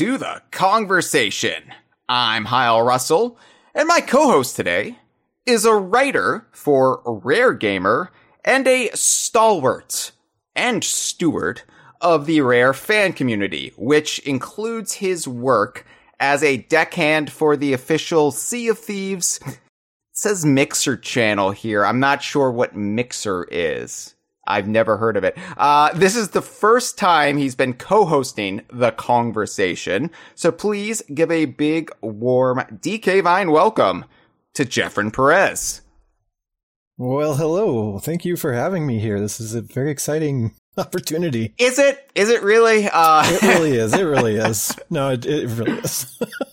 to the Kongversation. I'm Hyle Russell, and my co-host today is a writer for Rare Gamer and a stalwart and steward of the Rare fan community, which includes his work as a deckhand for the official Sea of Thieves. Says Mixer channel here. I'm not sure what Mixer is. I've never heard of it. Uh, this is the first time he's been co-hosting the Kongversation. So please give a big, warm DK Vine welcome to Jeffrin Perez. Well, hello. Thank you for having me here. This is a very exciting opportunity. Is it? Is it really? Uh, it really is. It really is. No, it, it really is.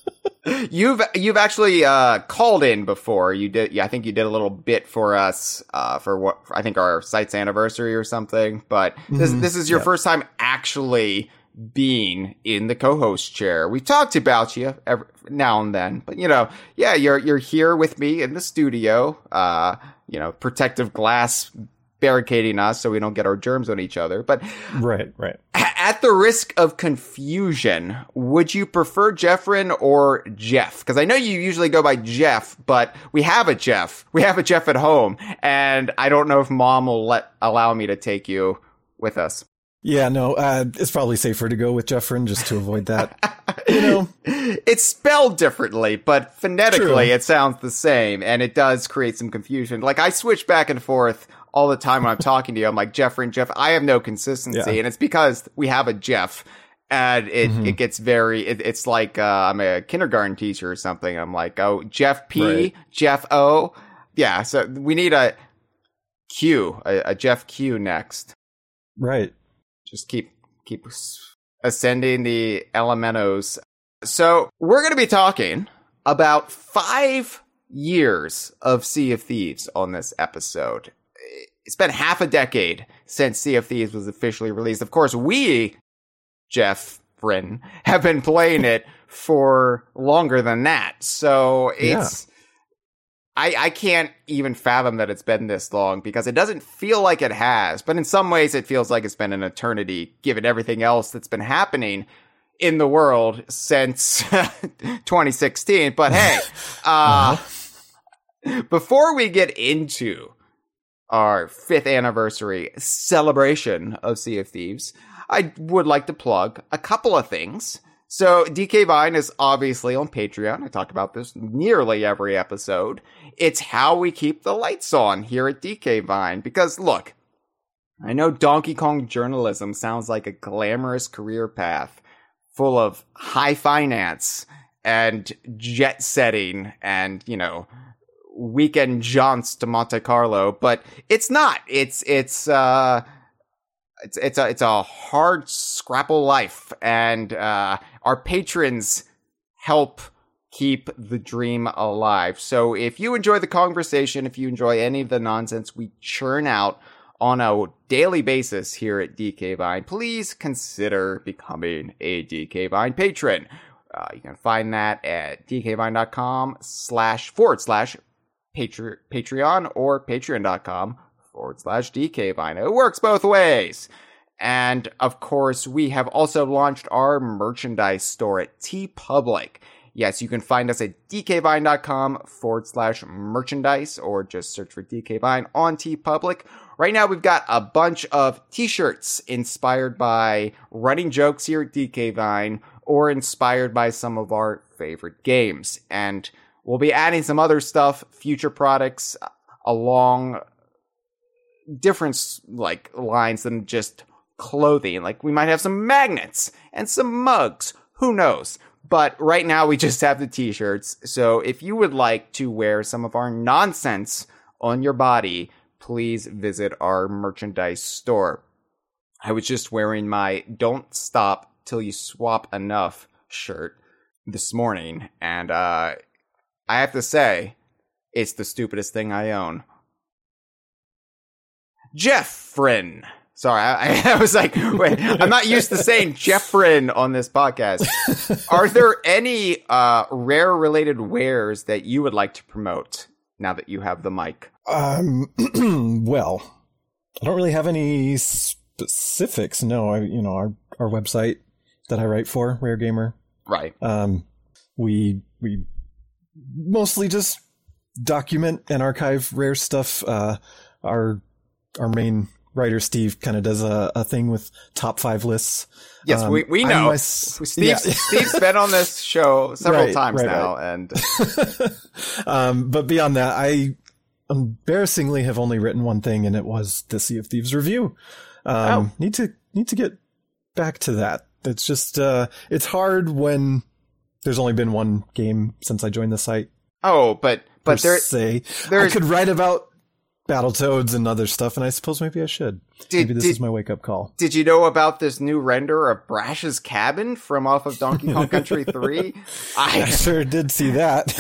you've you've actually uh, called in before. You did. Yeah, I think you did a little bit for us uh, for what I think our site's anniversary or something. But this mm-hmm. this is your first time actually being in the co-host chair. We talked about you every, now and then, but you know, yeah, you're you're here with me in the studio. Uh, you know, protective glass barricading us so we don't get our germs on each other. But right, right. At the risk of confusion, would you prefer Jeffrin or Jeff? Because I know you usually go by Jeff, but we have a Jeff. We have a Jeff at home, and I don't know if Mom will let allow me to take you with us. Yeah, no, uh, it's probably safer to go with Jeffrin just to avoid that. you know, it's spelled differently, but phonetically True. it sounds the same, and it does create some confusion. Like I switch back and forth all the time when I'm talking to you. I'm like Jeffrey and Jeff. I have no consistency, yeah. and it's because we have a Jeff, and it mm-hmm. it gets very. It, it's like uh, I'm a kindergarten teacher or something. I'm like, oh, Jeff P, right. Jeff O. Yeah, so we need a Q, a, a Jeff Q next. Right just keep keep ascending the elementos. So we're going to be talking about five years of Sea of Thieves on this episode. It's been half a decade since Sea of Thieves was officially released. Of course, we, Jeff Bryn, have been playing it for longer than that. So it's I, I can't even fathom that it's been this long because it doesn't feel like it has, but in some ways it feels like it's been an eternity given everything else that's been happening in the world since 2016. But hey, uh, uh-huh. before we get into our fifth anniversary celebration of Sea of Thieves, I would like to plug a couple of things. So DK Vine is obviously on Patreon. I talk about this nearly every episode. It's how we keep the lights on here at DK Vine. Because look, I know Donkey Kong journalism sounds like a glamorous career path full of high finance and jet setting and, you know, weekend jaunts to Monte Carlo, but it's not. It's, it's, uh, it's it's a it's a hard scrapple life, and uh, our patrons help keep the dream alive. So if you enjoy the Kongversation, if you enjoy any of the nonsense we churn out on a daily basis here at DK Vine, please consider becoming a DK Vine patron. Uh, you can find that at dkvine.com slash forward slash Patreon or patreon.com forward slash DKVine. It works both ways. And of course, we have also launched our merchandise store at TeePublic. Yes, you can find us at dkvine.com forward slash merchandise or just search for DKVine on TeePublic. Right now, we've got a bunch of t-shirts inspired by running jokes here at DKVine or inspired by some of our favorite games. And we'll be adding some other stuff, future products along different like lines than just clothing. Like we might have some magnets and some mugs. Who knows? But right now we just have the t-shirts. So if you would like to wear some of our nonsense on your body, please visit our merchandise store. I was just wearing my don't stop till you swap enough shirt this morning and uh I have to say it's the stupidest thing I own. Jeffrin. Sorry, I, I, was like, wait, I'm not used to saying Jeffrin on this podcast. Are there any uh, rare related wares that you would like to promote now that you have the mic? Um, well, I don't really have any specifics. No, I, you know, our, our website that I write for, Rare Gamer. Right. Um, we we mostly just document and archive rare stuff. Uh, our our main writer Steve kind of does a, a thing with top five lists. Yes, Um, we, we know. mys- Steve's, yeah. Steve's been on this show several Right, times right, now, and um, but beyond that, I embarrassingly have only written one thing, and it was the Sea of Thieves review. Um, Need to need to get back to that. It's just uh, it's hard when there's only been one game since I joined the site. oh, but but there se, I could write about Battletoads and other stuff, and I suppose maybe I should. Did- maybe this did- is my wake up call. Did you know about this new render of Brash's cabin from off of Donkey Kong Country 3? I I sure did see that.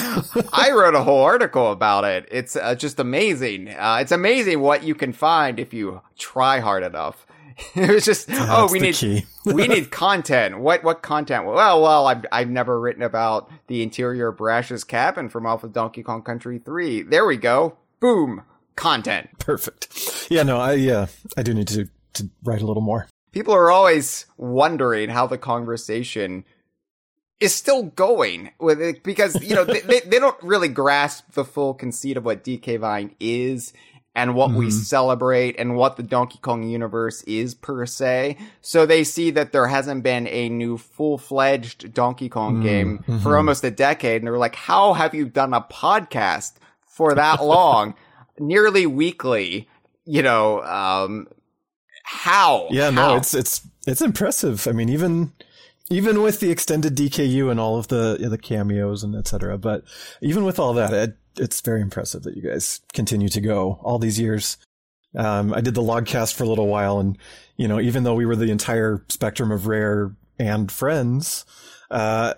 I wrote a whole article about it. It's uh, just amazing. Uh, it's amazing what you can find if you try hard enough. it was just oh, we need we need content. What what content? Well, well, I've I've never written about the interior of Brash's cabin from off of Donkey Kong Country 3. There we go. Boom. Content. Perfect. Yeah, no, I yeah, I do need to to write a little more. people are always wondering how the Kongversation is still going with it because you know they, they, they don't really grasp the full conceit of what DK Vine is and what we Mhm. celebrate and what the Donkey Kong universe is per se. So they see that there hasn't been a new full-fledged Donkey Kong Mm, game for almost a decade and they're like how have you done a podcast for that long nearly weekly you know um how Yeah, no, it's it's it's impressive. I mean, even even with the extended DKU and all of the the cameos and etc. But even with all that, it, it's very impressive that you guys continue to go all these years. Um, I did the logcast for a little while, and you know, even though we were the entire spectrum of rare and friends, uh,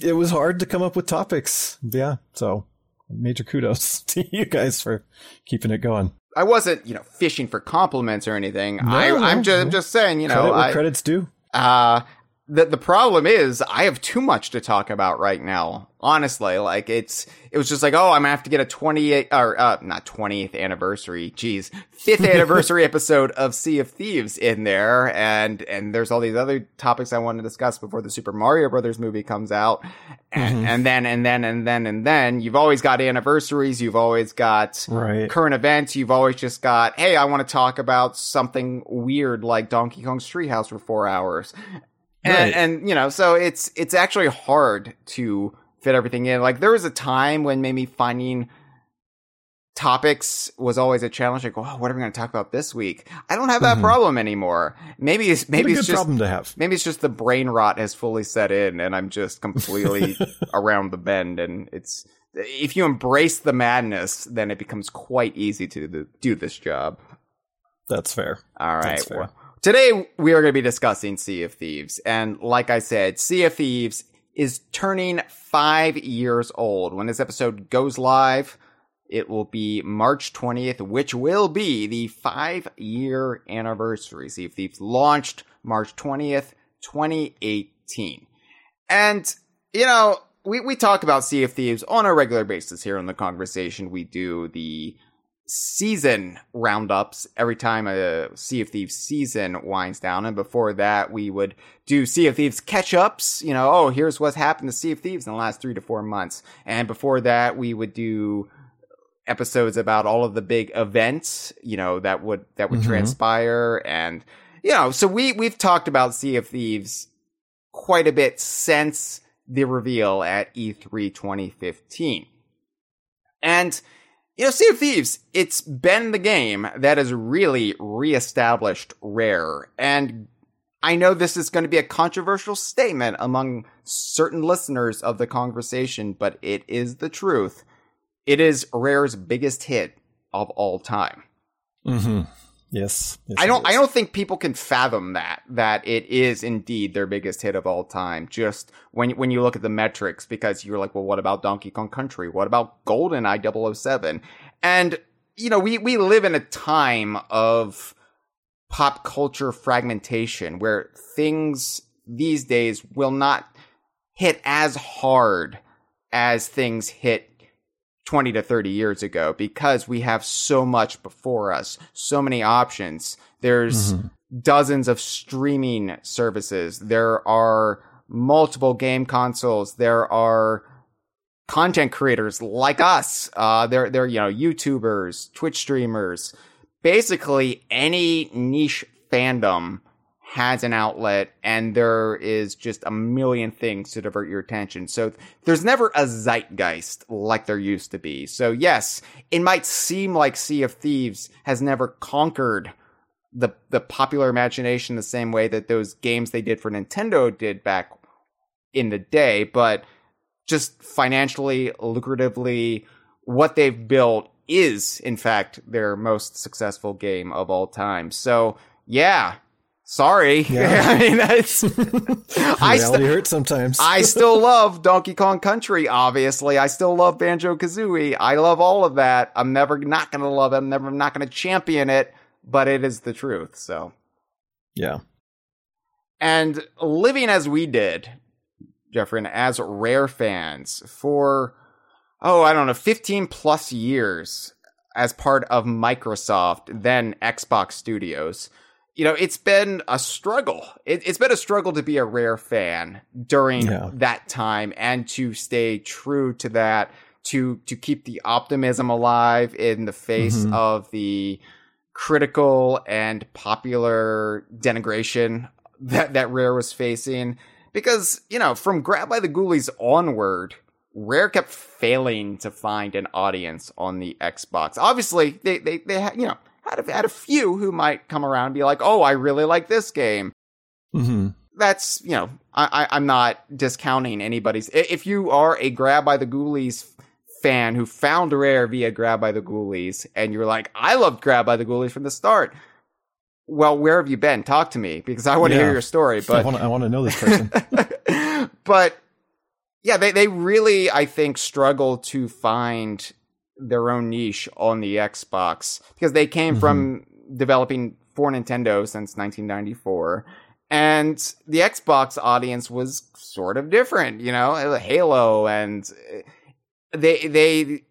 it was hard to come up with topics. Yeah, so major kudos to you guys for keeping it going. I wasn't, you know, fishing for compliments or anything. No, I, I'm no, just, no. Just saying, you know, Credit I, credit's due. uh, the the problem is I have too much to talk about right now. Honestly, like it's it was just like, oh, I'm gonna have to get a 28 or uh, not 20th anniversary, geez, fifth anniversary episode of Sea of Thieves in there, and and there's all these other topics I want to discuss before the Super Mario Brothers movie comes out, and, Mhm. and then and then and then and then you've always got anniversaries, you've always got Right. current events, you've always just got, hey, I want to talk about something weird like Donkey Kong's Treehouse for four hours. And, Right. and, you know, so it's, it's actually hard to fit everything in. Like there was a time when maybe finding topics was always a challenge. Like, oh, what are we going to talk about this week? I don't have that Mhm. problem anymore. Maybe it's, Maybe it's just, problem to have. maybe it's just the brain rot has fully set in and I'm just completely around the bend. And it's, if you embrace the madness, then it becomes quite easy to do this job. That's fair. All right. Fair. Well, today we are going to be discussing Sea of Thieves. And like I said, Sea of Thieves is turning five years old. When this episode goes live, it will be March 20th, which will be the five year anniversary. Sea of Thieves launched March 20th, 2018. And, you know, we, we talk about Sea of Thieves on a regular basis here in the Kongversation. We do the season roundups every time a Sea of Thieves season winds down. And before that, we would do Sea of Thieves catch ups. You know, oh, here's what's happened to Sea of Thieves in the last three to four months. And before that, we would do episodes about all of the big events, you know, that would, that would Mhm. transpire. And, you know, so we, we've talked about Sea of Thieves quite a bit since the reveal at E E3 2015. And, you know, Sea of Thieves, it's been the game that has really reestablished Rare. And I know this is going to be a controversial statement among certain listeners of the Kongversation, but it is the truth. It is Rare's biggest hit of all time. Mm-hmm. Yes. yes I don't I don't think people can fathom that that it is indeed their biggest hit of all time. Just when when you look at the metrics because you're like well what about Donkey Kong Country? What about GoldenEye 007 and you know we we live in a time of pop culture fragmentation where things these days will not hit as hard as things hit 20 to 30 years ago because we have so much before us, so many options. There's Mhm. dozens of streaming services. There are multiple game consoles. There are content creators like us. Uh, they're, they're, you know, YouTubers, Twitch streamers, basically any niche fandom has an outlet and there is just a million things to divert your attention. So there's never a zeitgeist like there used to be. So yes, it might seem like Sea of Thieves has never conquered the the popular imagination the same way that those games they did for Nintendo did back in the day, but just financially, lucratively, what they've built is in fact their most successful game of all time. So yeah, sorry. Yeah. I mean, that's I Reality st- hurts sometimes. I still love Donkey Kong Country. Obviously, I still love Banjo Kazooie. I love all of that. I'm never not gonna love it. I'm never not gonna champion it. But it is the truth. So, yeah. and living as we did, Jeffrey, and as rare fans for oh, I don't know, 15 plus years as part of Microsoft, then Xbox Studios. You know, it's been a struggle. It, has been a struggle to be a rare fan during Yeah. that time and to stay true to that, to to keep the optimism alive in the face Mhm. of the critical and popular denigration that that Rare was facing. Because, you know, from Grab by the Ghoulies onward, Rare kept failing to find an audience on the Xbox. Obviously, they they they had, you know a, had a few who might come around and be like, "Oh, I really like this game." hmm That's you know, I, I I'm not discounting anybody's. If you are a Grab by the Ghoulies fan who found Rare via Grab by the Ghoulies, and you're like, "I loved Grab by the Ghoulies from the start," well, where have you been? Talk to me because I want to Yeah. hear your story. I But want to I want to know this person. but yeah, they, they really, I think, struggle to find their own niche on the Xbox because they came Mhm. from developing for Nintendo since 1994. And the Xbox audience was sort of different, you know, Halo and uh, they, they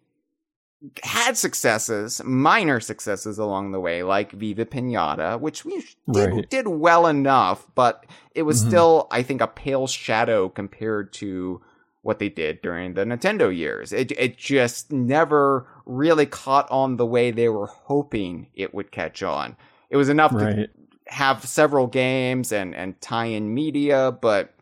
had successes, minor successes along the way, like Viva Pinata, which we did, Right. did well enough, but it was Mhm. still, I think, a pale shadow compared to what they did during the Nintendo years. It it just never really caught on the way they were hoping it would catch on. It was enough to have several games and and tie in media, but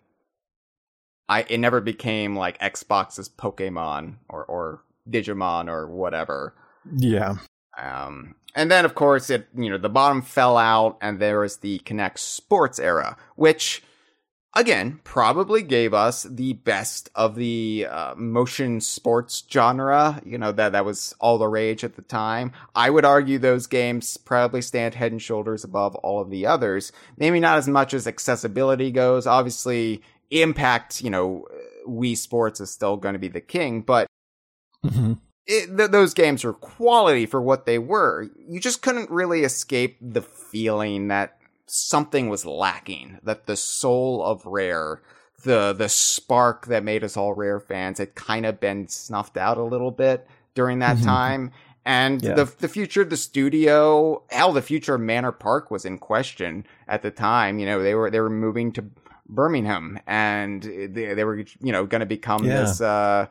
I it never became like Xbox's Pokemon or or Digimon or whatever. Yeah. Um, and then of course it you know the bottom fell out, and there was the Kinect Sports era, which again probably gave us the best of the uh, motion sports genre. You know that that was all the rage at the time. I would argue those games probably stand head and shoulders above all of the others. Maybe not as much as accessibility goes. Obviously, impact. You know, Wii Sports is still going to be the king, but hmm it, th- those games were quality for what they were. You just couldn't really escape the feeling that something was lacking, that the soul of Rare, the the spark that made us all Rare fans, had kind of been snuffed out a little bit during that Mhm. time. And Yeah. the the future of the studio, hell, the future of Manor Park was in question at the time. You know, they were they were moving to Birmingham, and they, they were you know going to become Yeah. this. uh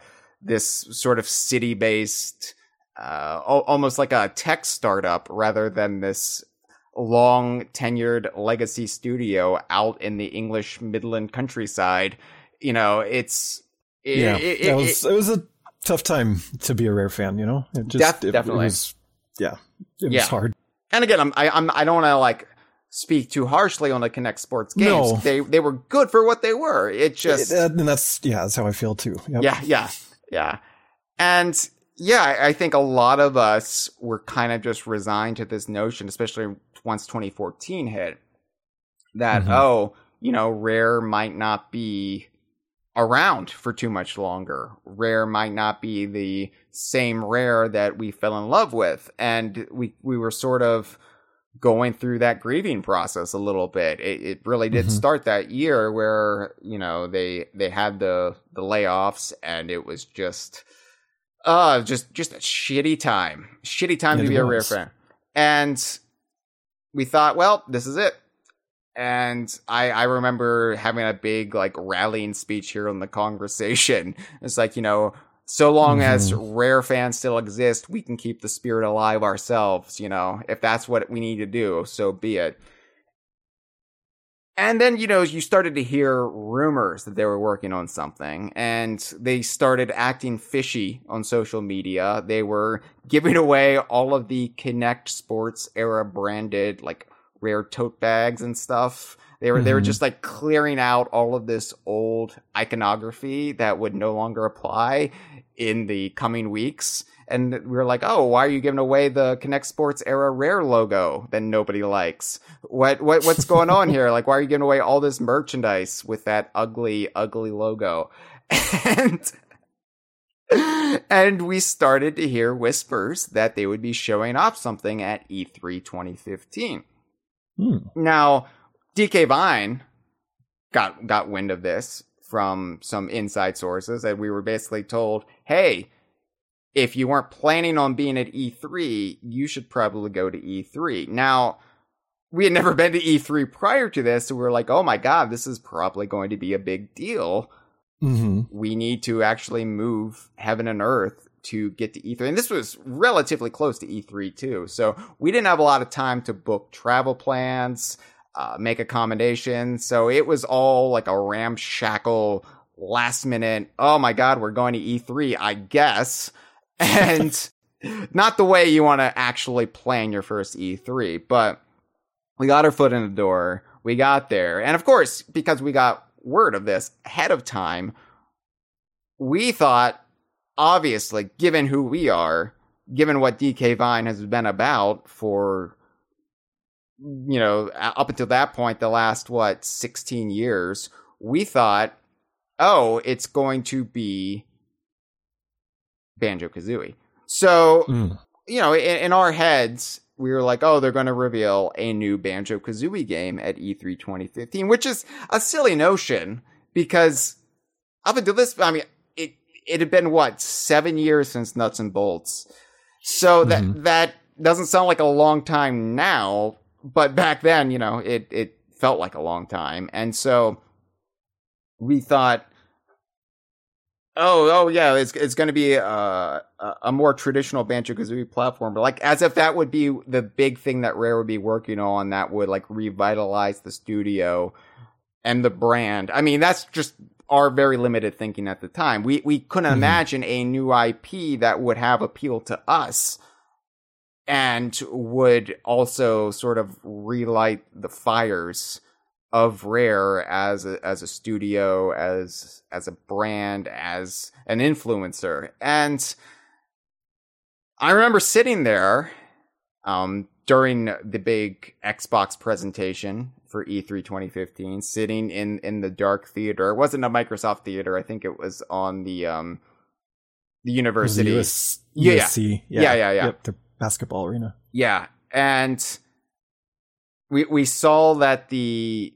this sort of city based, uh, al- almost like a tech startup rather than this long tenured legacy studio out in the English Midland countryside. You know, it's, it, yeah. it- it, was it was a tough time to be a rare fan. You know, it just Def- it- it definitely. was, yeah, it Yeah. was hard. and again, I'm, I, I'm, I don't want to like speak too harshly on the Kinect Sports games. No. They, they were good for what they were. It just, It- and that's yeah, that's how I feel too. Yep. Yeah, yeah, yeah. And yeah, I think a lot of us were kind of just resigned to this notion, especially once 2014 hit, that, Mhm. oh, you know, Rare might not be around for too much longer. Rare might not be the same Rare that we fell in love with. And we, we were sort of going through that grieving process a little bit. It, it really did Mhm. start that year where, you know, they, they had the, the layoffs and it was just, uh, just, just a shitty time. Shitty time It to be a rare fan. And we thought, well, this is it. and I, I remember having a big like rallying speech here in the Kongversation. It's like, you know, so long mm-hmm. as rare fans still exist, we can keep the spirit alive ourselves, you know. If that's what we need to do, so be it. And then, you know, you started to hear rumors that they were working on something and they started acting fishy on social media. They were giving away all of the Kinect Sports era branded like rare tote bags and stuff. They were mm-hmm. they were mm-hmm. just like clearing out all of this old iconography that would no longer apply in the coming weeks. And we were like, oh, why are you giving away the Kinect Sports era rare logo that nobody likes? What what what's going on here? Like, why are you giving away all this merchandise with that ugly, ugly logo? And and we started to hear whispers that they would be showing off something at E3 2015. Hmm. Now, DK Vine got got wind of this from some inside sources that we were basically told, "Hey, if you weren't planning on being at E3, you should probably go to E3." Now, we had never been to E3 prior to this, so we were like, "Oh my god, this is probably going to be a big deal." Mm-hmm. We need to actually move heaven and earth to get to E3. And this was relatively close to E3 too. So we didn't have a lot of time to book travel plans, uh, make accommodations. So it was all like a ramshackle last minute. Oh my God, we're going to E3, I guess. And not the way you want to actually plan your first E3, but we got our foot in the door. We got there. And of course, because we got word of this ahead of time, we thought obviously, given who we are, given what DK Vine has been about for, you know, up until that point, the last, what, 16 years, we thought, oh, it's going to be Banjo Kazooie. So, mm. you know, in, in, our heads, we were like, oh, they're going to reveal a new Banjo Kazooie game at E3 2015, which is a silly notion because up until this, I mean, it it had been what seven years since Nuts and Bolts, so that mm-hmm. that doesn't sound like a long time now, but back then, you know, it it felt like a long time, and so we thought, oh, oh yeah, it's it's going to be a, a, a more traditional Banjo Kazooie platform, but like as if that would be the big thing that Rare would be working on that would like revitalize the studio and the brand. I mean, that's just our very limited thinking at the time. We we couldn't mm-hmm. imagine a new IP that would have appeal to us and would also sort of relight the fires of Rare as a, as a studio, as as a brand, as an influencer. And I remember sitting there um, during the big Xbox presentation for E3 2015, sitting in in the dark theater. It wasn't a Microsoft theater. I think it was on the um the university. The US, yeah, USC. Yeah. yeah, yeah, yeah. Yep, the basketball arena. Yeah, and we we saw that the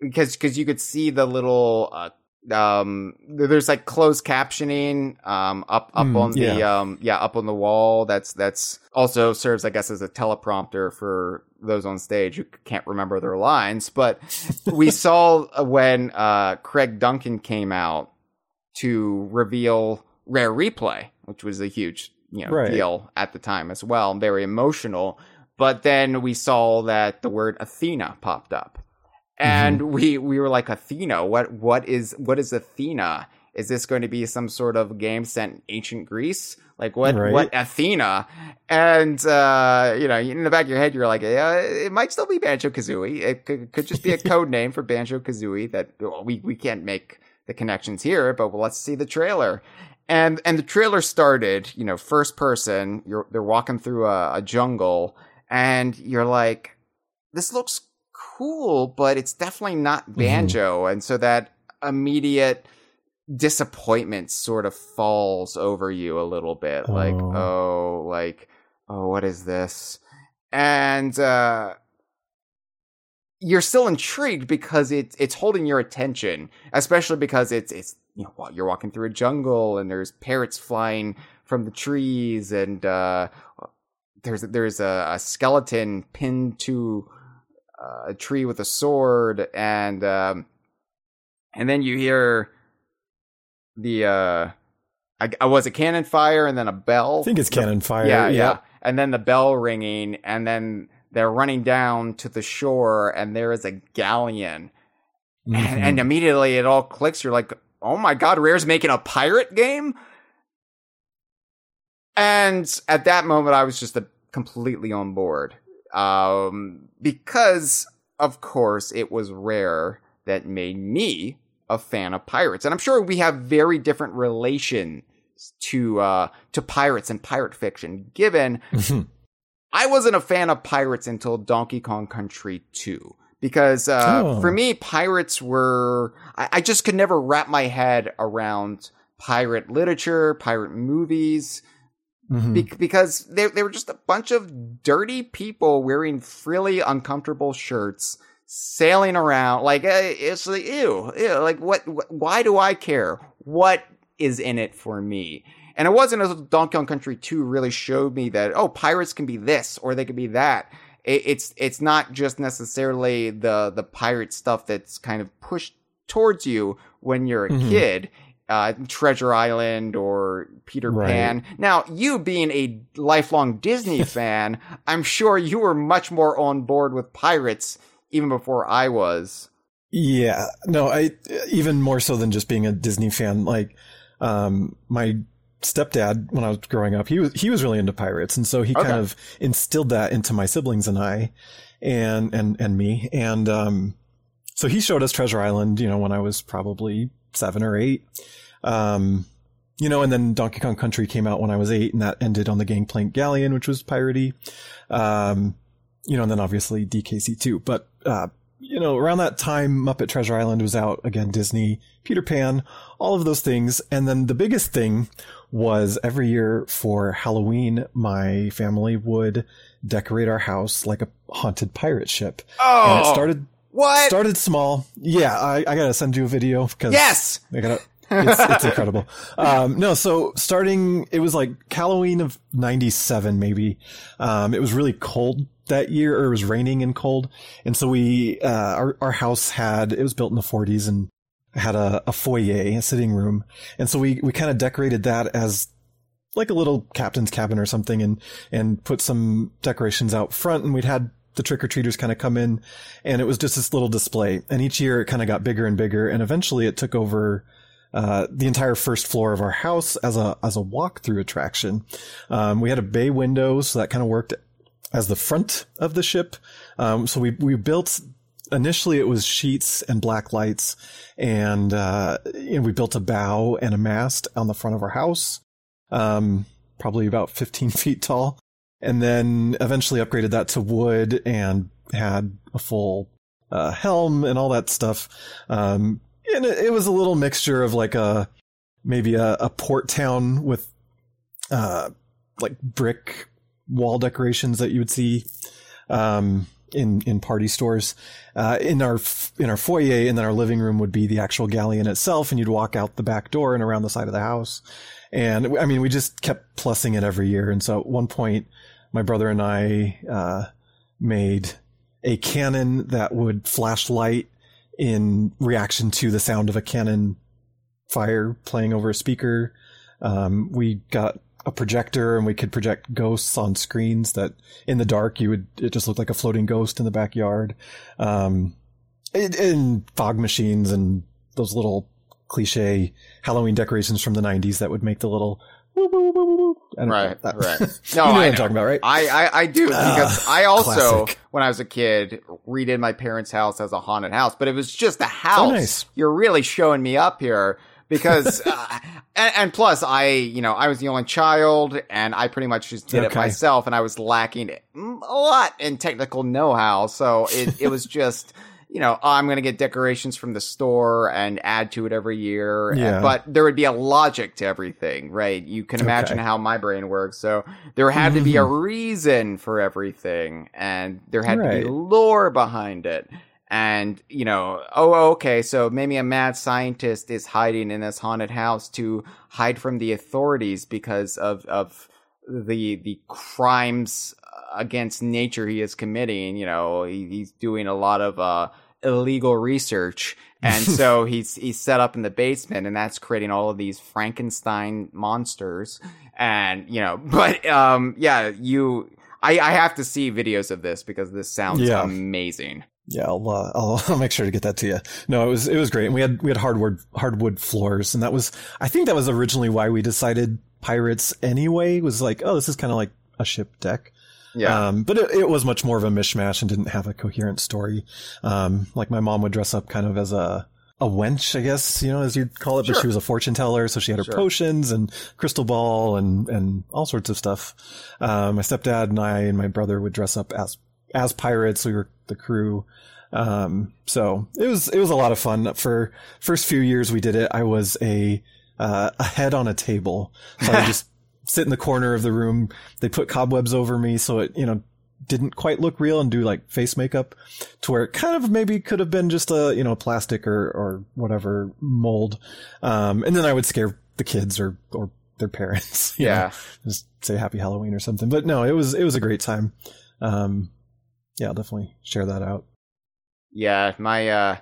because because you could see the little uh, um there's like closed captioning um up up mm, on the yeah. um yeah up on the wall that's that's also serves i guess as a teleprompter for those on stage who can't remember their lines but we saw when uh craig duncan came out to reveal rare replay which was a huge you know right. deal at the time as well very emotional but then we saw that the word athena popped up and mm-hmm. we we were like Athena. What what is what is Athena? Is this going to be some sort of game set in ancient Greece? Like what right. what Athena? And uh, you know, in the back of your head, you're like, yeah, it might still be Banjo Kazooie. It could, could, just be a code name for Banjo Kazooie that well, we we can't make the connections here, but well, let's see the trailer. And and the trailer started, you know, first person. You're they're walking through a, a jungle, and you're like, this looks cool, but it's definitely not mm-hmm. banjo. Mm-hmm. And so that immediate disappointment sort of falls over you a little bit. Oh. Like, oh, like, oh, what is this? And, uh, you're still intrigued because it's it's holding your attention, especially because it's it's you know you're walking through a jungle and there's parrots flying from the trees and uh, there's there's a, a skeleton pinned to uh, a tree with a sword, and um, and then you hear the uh, I, I was a cannon fire, and then a bell. I think it's cannon fire. yeah, yeah, Yep. and then the bell ringing, and then they're running down to the shore, and there is a galleon, Mhm. and, and immediately it all clicks. You're like, oh my god, Rare's making a pirate game. And at that moment, I was just uh completely on board. Um, because, of course, it was Rare that made me a fan of pirates. And I'm sure we have very different relations to, uh, to pirates and pirate fiction, given. I wasn't a fan of pirates until Donkey Kong Country 2. Because uh, Oh. for me, pirates were. I, I just could never wrap my head around pirate literature, pirate movies, Mhm. be- because they, they were just a bunch of dirty people wearing frilly, uncomfortable shirts, sailing around. Like, eh, it's like, ew, ew. Like, what, wh- why do I care? What is in it for me? And it wasn't until Donkey Kong Country 2 really showed me that, oh, pirates can be this or they can be that. It, it's, it's not just necessarily the, the pirate stuff that's kind of pushed towards you when you're a Mhm. kid. Uh, Treasure Island or Peter Right. Pan. Now, you being a lifelong Disney fan, I'm sure you were much more on board with pirates even before I was. Yeah, no, I even more so than just being a Disney fan. Like, um, my stepdad when I was growing up, he was he was really into pirates, and so he Okay. kind of instilled that into my siblings and I, and and and me, and um, so he showed us Treasure Island, you know, when I was probably seven or eight, um, you know, and then Donkey Kong Country came out when I was eight, and that ended on the Gangplank Galleon, which was piratey, um, you know, and then obviously DKC two, but uh, you know, around that time, Muppet Treasure Island was out again, Disney, Peter Pan, all of those things. And then the biggest thing was every year for Halloween, my family would decorate our house like a haunted pirate ship. Oh, and it started, what? started small. Yeah. I, I gotta send you a video because yes. I gotta, it's, it's incredible. Um, no, so starting, it was like Halloween of 97, maybe. Um, it was really cold that year, or it was raining and cold. And so we, uh, our, our house had, it was built in the 40s and had a, a foyer, a sitting room. And so we, we kind of decorated that as like a little captain's cabin or something and, and put some decorations out front and we'd had the trick or treaters kind of come in and it was just this little display. And each year it kind of got bigger and bigger and eventually it took over uh, the entire first floor of our house as a as a walkthrough attraction. Um, we had a bay window, so that kind of worked as the front of the ship. Um, so we we built initially it was sheets and black lights, and uh, and we built a bow and a mast on the front of our house, um, probably about 15 feet tall, and then eventually upgraded that to wood and had a full uh, helm and all that stuff. Um, and it, it was a little mixture of like a maybe a, a port town with uh, like brick wall decorations that you would see um, in in party stores. Uh, in our in our foyer and then our living room would be the actual galleon itself, and you'd walk out the back door and around the side of the house. And I mean, we just kept plussing it every year. And so at one point, my brother and I uh, made a cannon that would flash light in reaction to the sound of a cannon fire playing over a speaker. Um, we got a projector and we could project ghosts on screens that in the dark you would, it just looked like a floating ghost in the backyard. Um, and fog machines and those little cliche Halloween decorations from the 90s that would make the little I don't know, Right, right. you No, know what I I'm talking about, right? I, I, I do because Ah, I also, classic. when I was a kid, redid my parents' house as a haunted house, but it was just a house. Nice. You're really showing me up here because, uh, and, and plus I, you know, I was the only child and I pretty much just did it myself and I was lacking a lot in technical know-how. So it, it was just, you know, oh, I'm going to get decorations from the store and add to it every year. Yeah. But there would be a logic to everything, right? You can imagine Okay. how my brain works. So there had to be a mm-hmm. reason for everything and there had to Right. be lore behind it. And, you know, oh, oh, okay, so maybe a mad scientist is hiding in this haunted house to hide from the authorities because of, of the, the crimes against nature he is committing. You know, he, he's doing a lot of uh, illegal research, and so he's he's set up in the basement, and that's creating all of these Frankenstein monsters. And you know, but um, yeah, you. I, I have to see videos of this because this sounds Yeah. amazing. Yeah, I'll, uh, I'll I'll make sure to get that to you. No, it was it was great. And we had we had hardwood hardwood floors, and that was I think that was originally why we decided pirates anyway. Was like, oh, this is kind of like a ship deck. Yeah. Um, but it, it was much more of a mishmash and didn't have a coherent story. Um, like my mom would dress up kind of as a a wench, I guess, you know, as you'd call it, but she was a fortune teller, so she had her Sure. potions and crystal ball and and all sorts of stuff. Um, my stepdad and I and my brother would dress up as as pirates. We were the crew. Um, so it was it was a lot of fun. For first few years we did it, I was a uh, a head on a table. So I just sit in the corner of the room. They put cobwebs over me, so it you know didn't quite look real and do like face makeup to where it kind of maybe could have been just a you know plastic or or whatever mold. Um, and then I would scare the kids or or their parents. you know, yeah. just say Happy Halloween or something. But no, it was it was a great time. Um, yeah, I'll definitely share that out. Yeah, my uh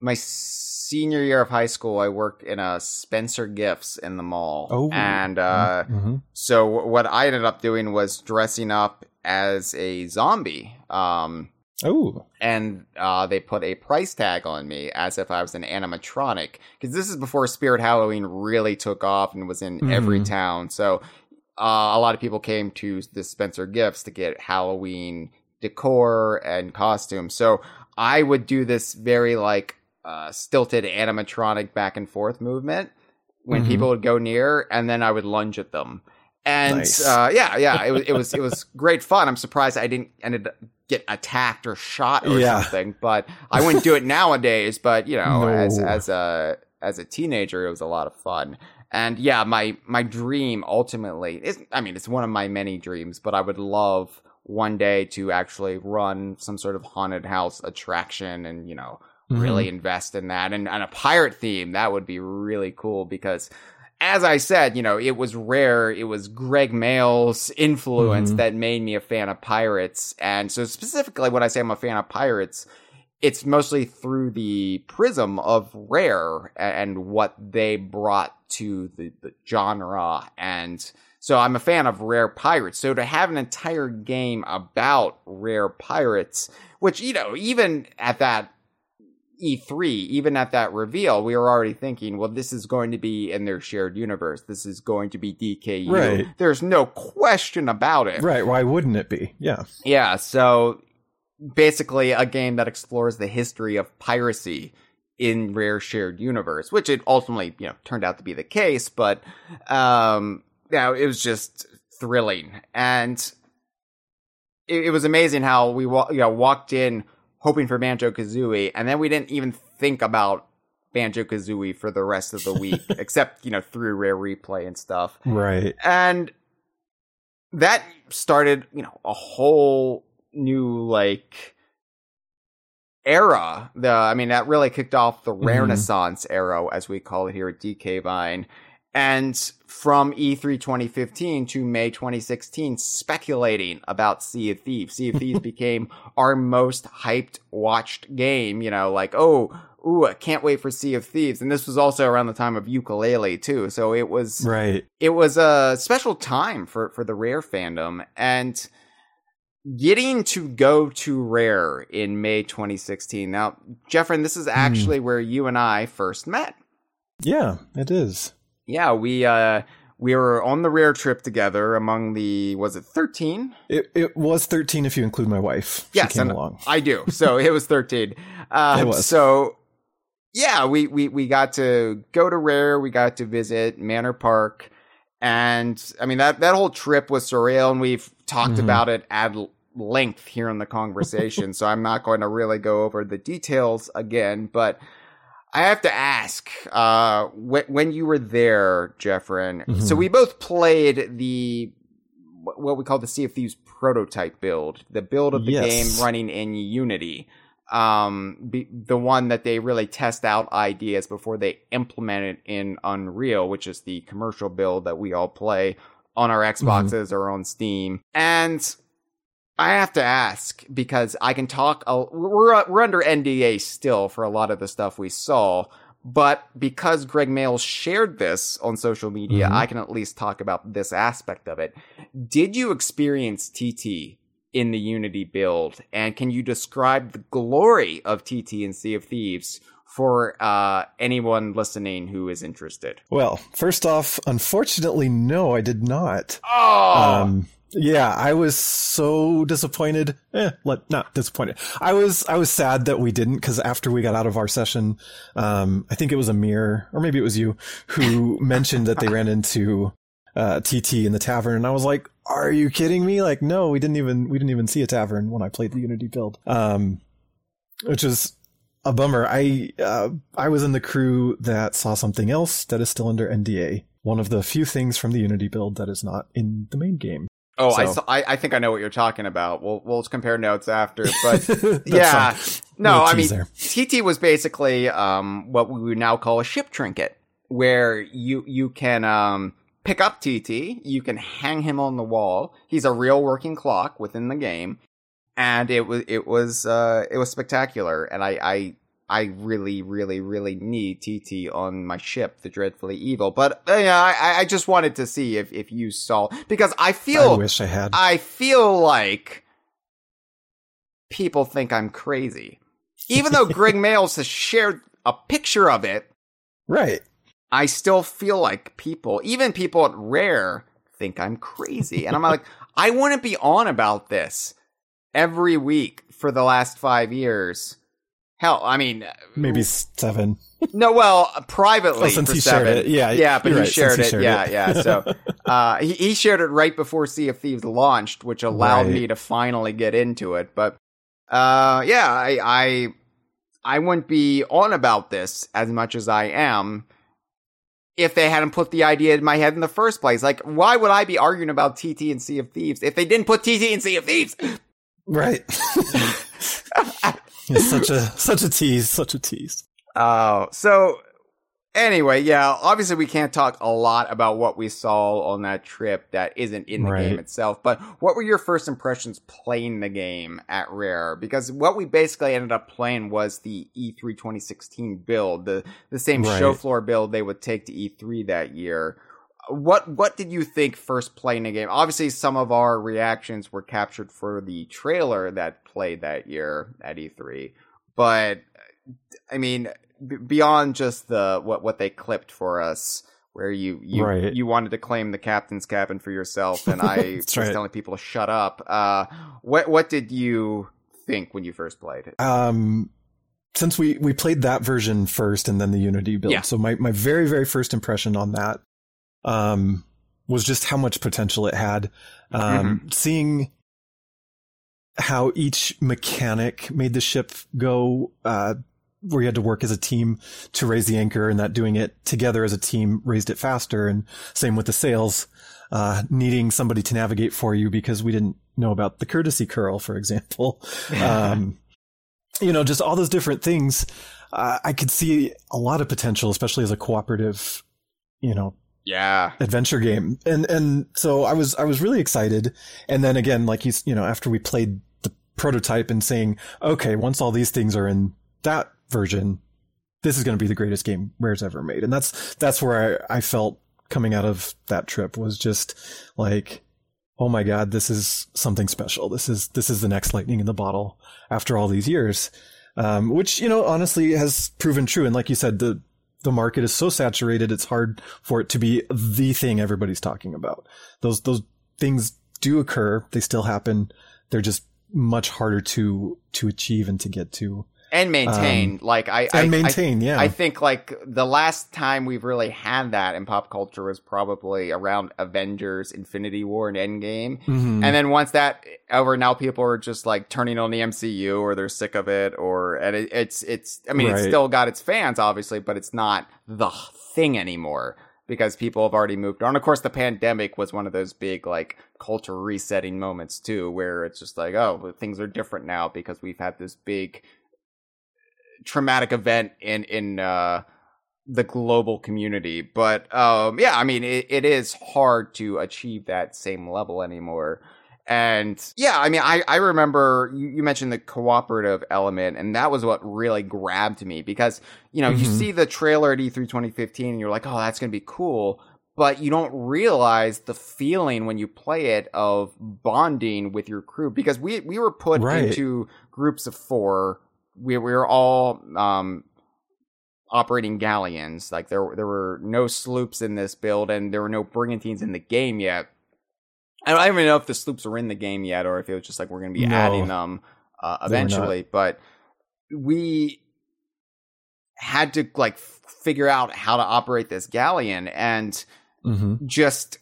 my senior year of high school, I worked in a Spencer Gifts in the mall. Oh. and uh Mhm. so what I ended up doing was dressing up as a zombie. Um Oh, and uh, they put a price tag on me as if I was an animatronic because this is before Spirit Halloween really took off and was in every Mhm. town. So uh, a lot of people came to the Spencer Gifts to get Halloween decor and costumes. So I would do this very like uh, stilted animatronic back and forth movement when Mhm. people would go near, and then I would lunge at them. And Nice. uh, yeah, yeah, it was it was it was great fun. I'm surprised I didn't ended up get attacked or shot or Yeah. something, but I wouldn't do it nowadays. But you know, No. as as a as a teenager, it was a lot of fun. And yeah, my my dream ultimately is I mean, it's one of my many dreams, but I would love one day to actually run some sort of haunted house attraction and you know Mhm. really invest in that. And, and a pirate theme that would be really cool because as i said you know it was rare. It was Gregg Mayles' influence Mhm. that made me a fan of pirates. And so specifically when i say i'm a fan of pirates it's mostly through the prism of rare and what they brought to the, the genre. And so i'm a fan of rare pirates. So to have an entire game about rare pirates which you know even at that E3, even at that reveal, we were already thinking, well, this is going to be in their shared universe. This is going to be DKU. Right. There's no question about it. Right. Why wouldn't it be? Yeah. Yeah, so basically a game that explores the history of piracy in Rare Shared Universe, which it ultimately, you know, turned out to be the case, but um yeah, it was just thrilling. And it, it was amazing how we wa- you know, walked in hoping for Banjo Kazooie, and then we didn't even think about Banjo Kazooie for the rest of the week, except, you know, through Rare Replay and stuff Right. and that started you know a whole new like era the i mean that really kicked off the Mhm. renaissance era as we call it here at dk vine and from E E3 2015 to May 2016, speculating about Sea of Thieves. Sea of Thieves became our most hyped, watched game. You know, like, oh, ooh, I can't wait for Sea of Thieves. And this was also around the time of Yooka-Laylee, too. So it was Right. it was a special time for for the rare fandom and getting to go to rare in may 2016 now jeffrin this is hmm. actually where you and i first met Yeah, it is. Yeah we uh we were on the rare trip together among the was it 13 It it was 13 if you include my wife. Yes, she came along. I do. So it was 13. Um, It was. So yeah, we, we, we got to go to Rare. We got to visit Manor Park. And I mean, that, that whole trip was surreal and we've talked Mhm. about it at length here in the Kongversation. so I'm not going to really go over the details again, but I have to ask, uh, when, when you were there, Jeffrin, so Mhm. we both played the, what we call the Sea of Thieves prototype build, the build of the Yes. game running in Unity. Um, be, the one that they really test out ideas before they implement it in Unreal, which is the commercial build that we all play on our Xboxes or on Steam. And I have to ask because I can talk. We're we're under NDA still for a lot of the stuff we saw, but because Gregg Mayles shared this on social media, mm-hmm. I can at least talk about this aspect of it. Did you experience TT in the Unity build, and can you describe the glory of TT in Sea of Thieves? For uh, anyone listening who is interested. Well, first off, unfortunately, no, I did not. Oh, um, yeah, I was so disappointed. Eh, let, not disappointed. I was, I was sad that we didn't because after we got out of our session, um, I think it was Amir or maybe it was you who mentioned that they ran into, uh, TT in the tavern. And I was like, are you kidding me? Like, no, we didn't even, we didn't even see a tavern when I played the Unity build. Um, which was a bummer. I, uh, I was in the crew that saw something else that is still under NDA. One of the few things from the Unity build that is not in the main game. Oh, so. I, saw, I, I think I know what you're talking about. We'll we'll compare notes after, but yeah, no, I mean TT was basically um what we would now call a ship trinket, where you you can um pick up TT, you can hang him on the wall. He's a real working clock within the game, and it was it was uh it was spectacular, and I I I really, really, really need TT on my ship, the Dreadfully Evil. But uh, yeah, I, I just wanted to see if, if you saw because I feel. I wish I had. I feel like people think I'm crazy, even though Gregg Mayles has shared a picture of it. Right. I still feel like people, even people at Rare, think I'm crazy, and I'm like, I wouldn't be on about this every week for the last five years Hell, I mean, maybe seven. No, well, privately oh, since he seven. shared it, yeah, yeah, but he, right, shared he it, shared yeah, it. yeah. So uh, he he shared it right before Sea of Thieves launched, which allowed Right. me to finally get into it. But uh, yeah, I I I wouldn't be on about this as much as I am if they hadn't put the idea in my head in the first place. Like, why would I be arguing about TT and Sea of Thieves if they didn't put TT and Sea of Thieves? Right. It's such a such a tease, such a tease. Oh, so anyway, yeah, obviously we can't talk a lot about what we saw on that trip that isn't in the Right. game itself, but what were your first impressions playing the game at Rare? Because what we basically ended up playing was the E E3 2016 build, the the same Right. show floor build they would take to E3 that year. What what did you think first playing the game? Obviously, some of our reactions were captured for the trailer that played that year at E3, but I mean, b- beyond just the what what they clipped for us, where you you Right. you wanted to claim the captain's cabin for yourself, and I was right. telling people to shut up. Uh, what what did you think when you first played it? Um, since we we played that version first and then the Unity build, Yeah. so my my very very first impression on that um was just how much potential it had. Um, Mm-hmm. seeing how each mechanic made the ship go. Uh, where you had to work as a team to raise the anchor and that doing it together as a team raised it faster and same with the sails uh, needing somebody to navigate for you because we didn't know about the courtesy curl for example um, you know just all those different things uh, i could see a lot of potential especially as a cooperative you know Yeah, adventure game. And and so i was i was really excited. And then again like he's you know after we played the prototype and saying okay once all these things are in that version this is going to be the greatest game rare's ever made. And that's that's where I, I felt coming out of that trip was just like oh my god this is something special. This is this is the next lightning in the bottle after all these years. Um, which you know honestly has proven true. And like you said the the market is so saturated it's hard for it to be the thing everybody's talking about. Those those things do occur. They still happen. They're just much harder to to achieve and to get to and maintain. like I, I and I- maintain yeah I think like the last time we've really had that in pop culture was probably around Avengers, Infinity War, and Endgame. Mhm. And then once that over, now people are just like turning on the MCU or they're sick of it, or and it, it's it's. I mean, it's still got its fans, obviously, but it's not the thing anymore because people have already moved on. Of course, the pandemic was one of those big like culture resetting moments too, where it's just like, oh, things are different now because we've had this big traumatic event in in uh the global community but um yeah i mean it, it is hard to achieve that same level anymore And yeah, I mean, I, I remember you, you mentioned the cooperative element, and that was what really grabbed me because, you know, you Mhm. see the trailer at E E3 2015 and you're like, oh, that's going to be cool. But you don't realize the feeling when you play it of bonding with your crew because we, we were put Right. into groups of four. We, we were all, um, operating galleons. Like there, there were no sloops in this build and there were no brigantines in the game yet. I don't even know if the sloops were in the game yet, or if it was just like we're going to be No. adding them uh, They were not. eventually. But we had to like f- figure out how to operate this galleon, and hmm just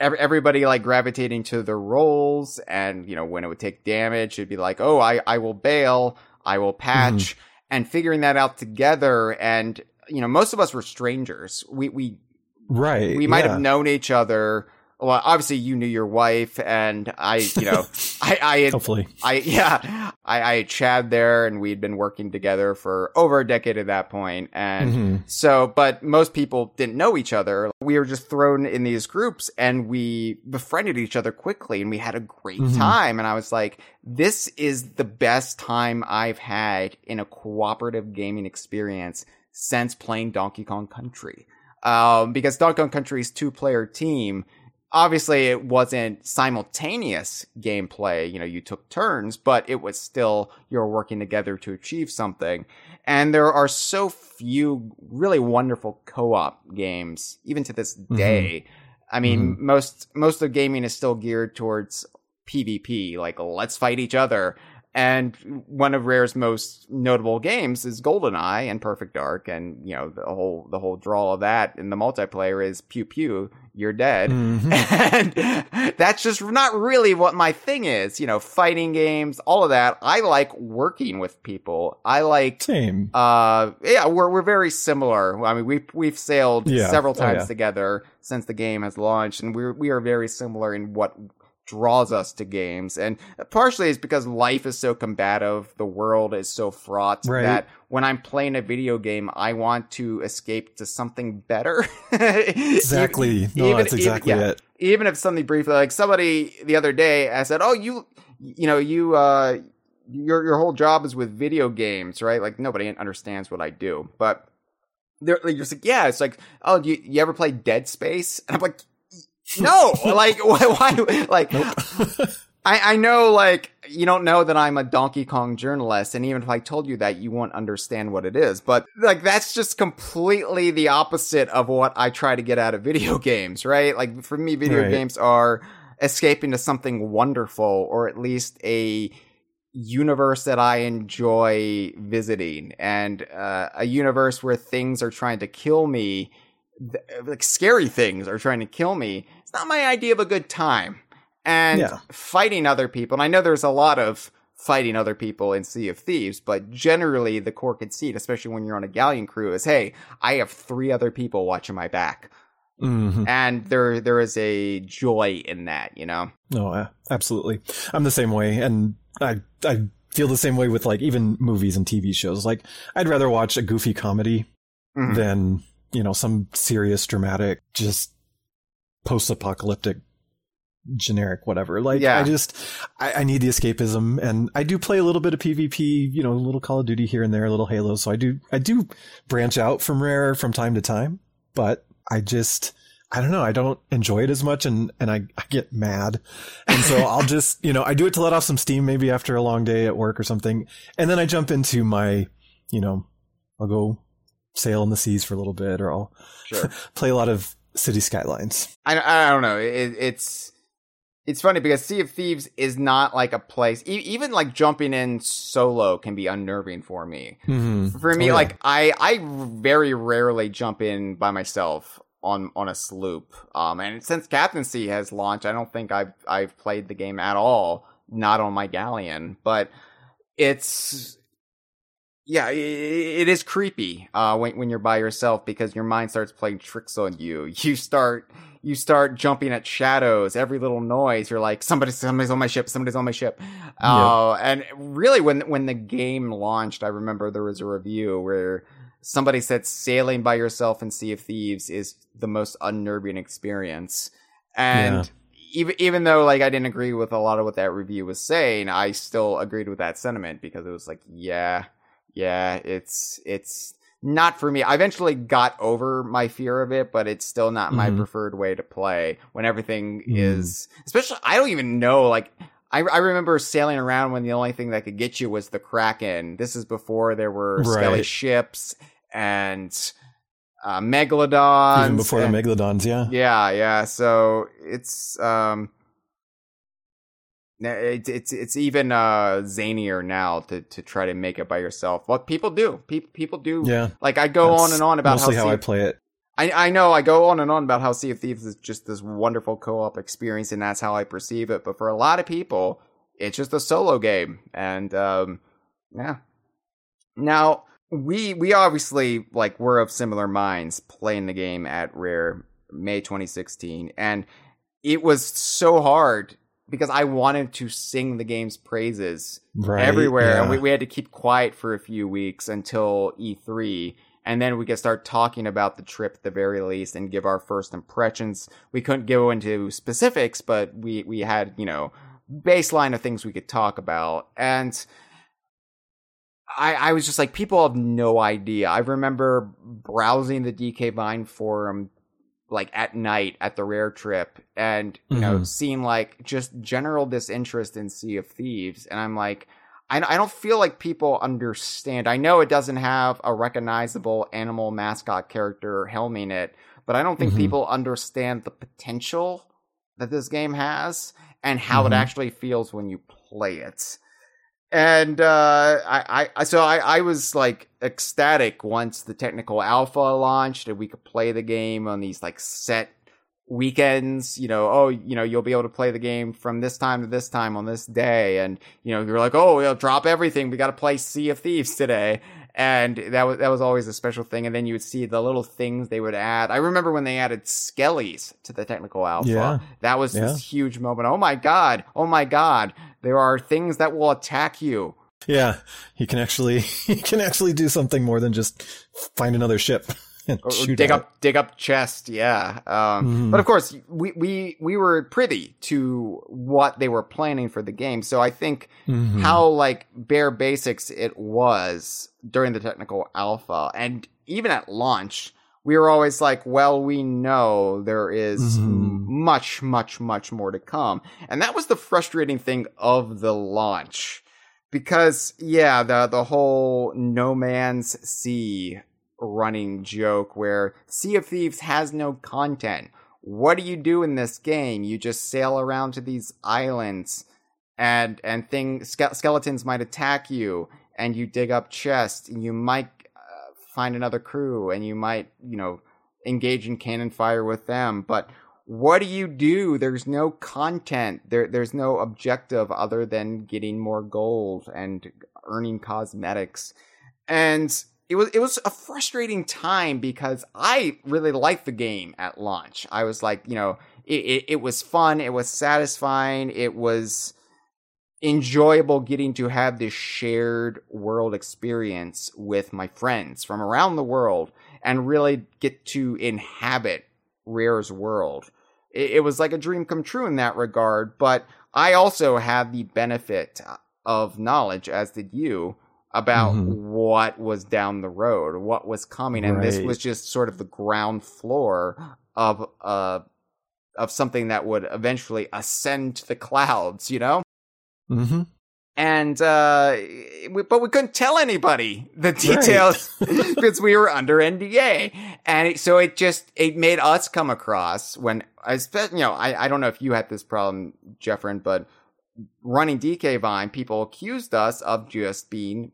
everybody like gravitating to their roles, and you know when it would take damage, it'd be like, oh, I I will bail, I will mm-hmm. patch, and figuring that out together. And you know, most of us were strangers. We we Right. we might yeah. have known each other. Well, obviously you knew your wife, and I, you know, I, I had, Hopefully. I, yeah, I, I had Chad there, and we'd been working together for over a decade at that point, and Mhm. so, but most people didn't know each other. We were just thrown in these groups, and we befriended each other quickly, and we had a great Mhm. time. And I was like, this is the best time I've had in a cooperative gaming experience since playing Donkey Kong Country um, because Donkey Kong Country's two player team, obviously it wasn't simultaneous gameplay. You know, you took turns, but it was still you're working together to achieve something. And there are so few really wonderful co-op games, even to this mm-hmm. day. I mean, mm-hmm. most most of gaming is still geared towards PvP, like let's fight each other. And one of Rare's most notable games is GoldenEye and Perfect Dark, and you know the whole the whole draw of that in the multiplayer is pew pew, you're dead, Mhm. and that's just not really what my thing is. You know, fighting games, all of that. I like working with people. I like Same. uh, yeah, we're we're very similar. I mean, we we've sailed Yeah. several Oh, times yeah. together since the game has launched, and we're we are very similar in what draws us to games. And partially it's because life is so combative, the world is so fraught Right. that when I'm playing a video game, I want to escape to something better. Exactly. No, that's exactly yeah it. even if something briefly like somebody the other day I said, "Oh, you you know, you uh your your whole job is with video games, right?" Like nobody understands what I do. But they're like, you're just like, "Yeah, it's like, "Oh, you you ever play Dead Space?" And I'm like, "No." like why why like I, I know, like, you don't know that I'm a Donkey Kong journalist, and even if I told you that, you won't understand what it is. But, like, that's just completely the opposite of what I try to get out of video games, right? Like, for me, video Right. games are escaping to something wonderful, or at least a universe that I enjoy visiting, and uh, a universe where things are trying to kill me, th- like, scary things are trying to kill me. It's not my idea of a good time and Yeah. fighting other people. And I know there's a lot of fighting other people in Sea of Thieves, but generally the core conceit, especially when you're on a galleon crew, is hey, I have three other people watching my back, Mhm. and there there is a joy in that, you know. No, uh, absolutely. I'm the same way, and I I feel the same way with like even movies and TV shows. Like I'd rather watch a goofy comedy Mhm. than you know some serious, dramatic, just post-apocalyptic, generic whatever. Like Yeah. I just I, I need the escapism, and I do play a little bit of PvP. You know, a little Call of Duty here and there, a little Halo. So I do I do branch out from Rare from time to time, but I just. I don't know. I don't enjoy it as much and, and I, I get mad. And so I'll just, you know, I do it to let off some steam maybe after a long day at work or something. And then I jump into my, you know, I'll go sail in the seas for a little bit or I'll Sure. play a lot of city skylines. I, I don't know. It, it's it's funny because Sea of Thieves is not like a place. E- even like jumping in solo can be unnerving for me. Mm-hmm. For me, Oh, yeah. like I I very rarely jump in by myself on on a sloop. Um, and since Captaincy has launched, I don't think I've I've played the game at all. Not on my galleon, but it's yeah, it is creepy uh, when when you're by yourself because your mind starts playing tricks on you. You start you start jumping at shadows. Every little noise, you're like, somebody, somebody's on my ship. Somebody's on my ship. Uh, and really, when when the game launched, I remember there was a review where somebody said sailing by yourself in Sea of Thieves is the most unnerving experience. And even even though like I didn't agree with a lot of what that review was saying, I still agreed with that sentiment because it was like, yeah, yeah, it's it's not for me. I eventually got over my fear of it, but it's still not my Mhm. preferred way to play when everything Mm. is, especially, I don't even know, like, I, I remember sailing around when the only thing that could get you was the Kraken. This is before there were skelly ships and uh, megalodons. Even before and- the megalodons, yeah. yeah, yeah. So it's um, it's it's it's even uh zanier now to to try to make it by yourself. What people do, people people do. Yeah. Like I go on and on about mostly how, how, I play it. I I know I go on and on about how Sea of Thieves is just this wonderful co-op experience, and that's how I perceive it. But for a lot of people, it's just a solo game, and um, yeah. Now we we obviously like we're of similar minds playing the game at Rare May 2016, and it was so hard because I wanted to sing the game's praises Right. everywhere, and we, we had to keep quiet for a few weeks until E3, and then we could start talking about the trip at the very least and give our first impressions. We couldn't go into specifics, but we we had you know baseline of things we could talk about, and I I was just like, people have no idea. I remember browsing the DK Vine forum like at night at the rare trip and you know Mhm. seeing like just general disinterest in sea of thieves and i'm like I, I don't feel like people understand i know it doesn't have a recognizable animal mascot character helming it but i don't think Mhm. people understand the potential that this game has and how it Mhm. actually feels when you play it and uh, I, I, so I, I was like ecstatic once the technical alpha launched and we could play the game on these like set weekends. You know, oh, you know, you'll be able to play the game from this time to this time on this day, and you know, you're like, oh, we'll drop everything. We got to play Sea of Thieves today, and that was that was always a special thing. And then you would see the little things they would add. I remember when they added skellies to the technical alpha. Yeah. That was Yeah. this huge moment. Oh my god! Oh my god! There are things that will attack you. Yeah, he can actually he can actually do something more than just find another ship Or, or dig up dig up chest yeah um Mhm. but of course we we we were privy to what they were planning for the game so i think. Mhm. how like bare basics it was during the technical alpha and even at launch we were always like well we know there is Mhm. much much much more to come and that was the frustrating thing of the launch because yeah the the whole no man's sea running joke where sea of thieves has no content. What do you do in this game? You just sail around to these islands and and thing ske- skeletons might attack you and you dig up chests and you might uh, find another crew and you might you know engage in cannon fire with them. But what do you do? There's no content. There there's no objective other than getting more gold and earning cosmetics. And it was it was a frustrating time because I really liked the game at launch. I was like, you know, it, it, it was fun, it was satisfying, it was enjoyable getting to have this shared world experience with my friends from around the world and really get to inhabit Rare's world. It, it was like a dream come true in that regard, but I also had the benefit of knowledge, as did you, about Mhm. what was down the road, what was coming, and this was just sort of the ground floor of uh of something that would eventually ascend to the clouds, you know. hmm And uh we, but we couldn't tell anybody the details because we were under NDA, and it, so it just it made us come across when I you know I I don't know if you had this problem, Jeffrin, but running DK Vine, people accused us of just being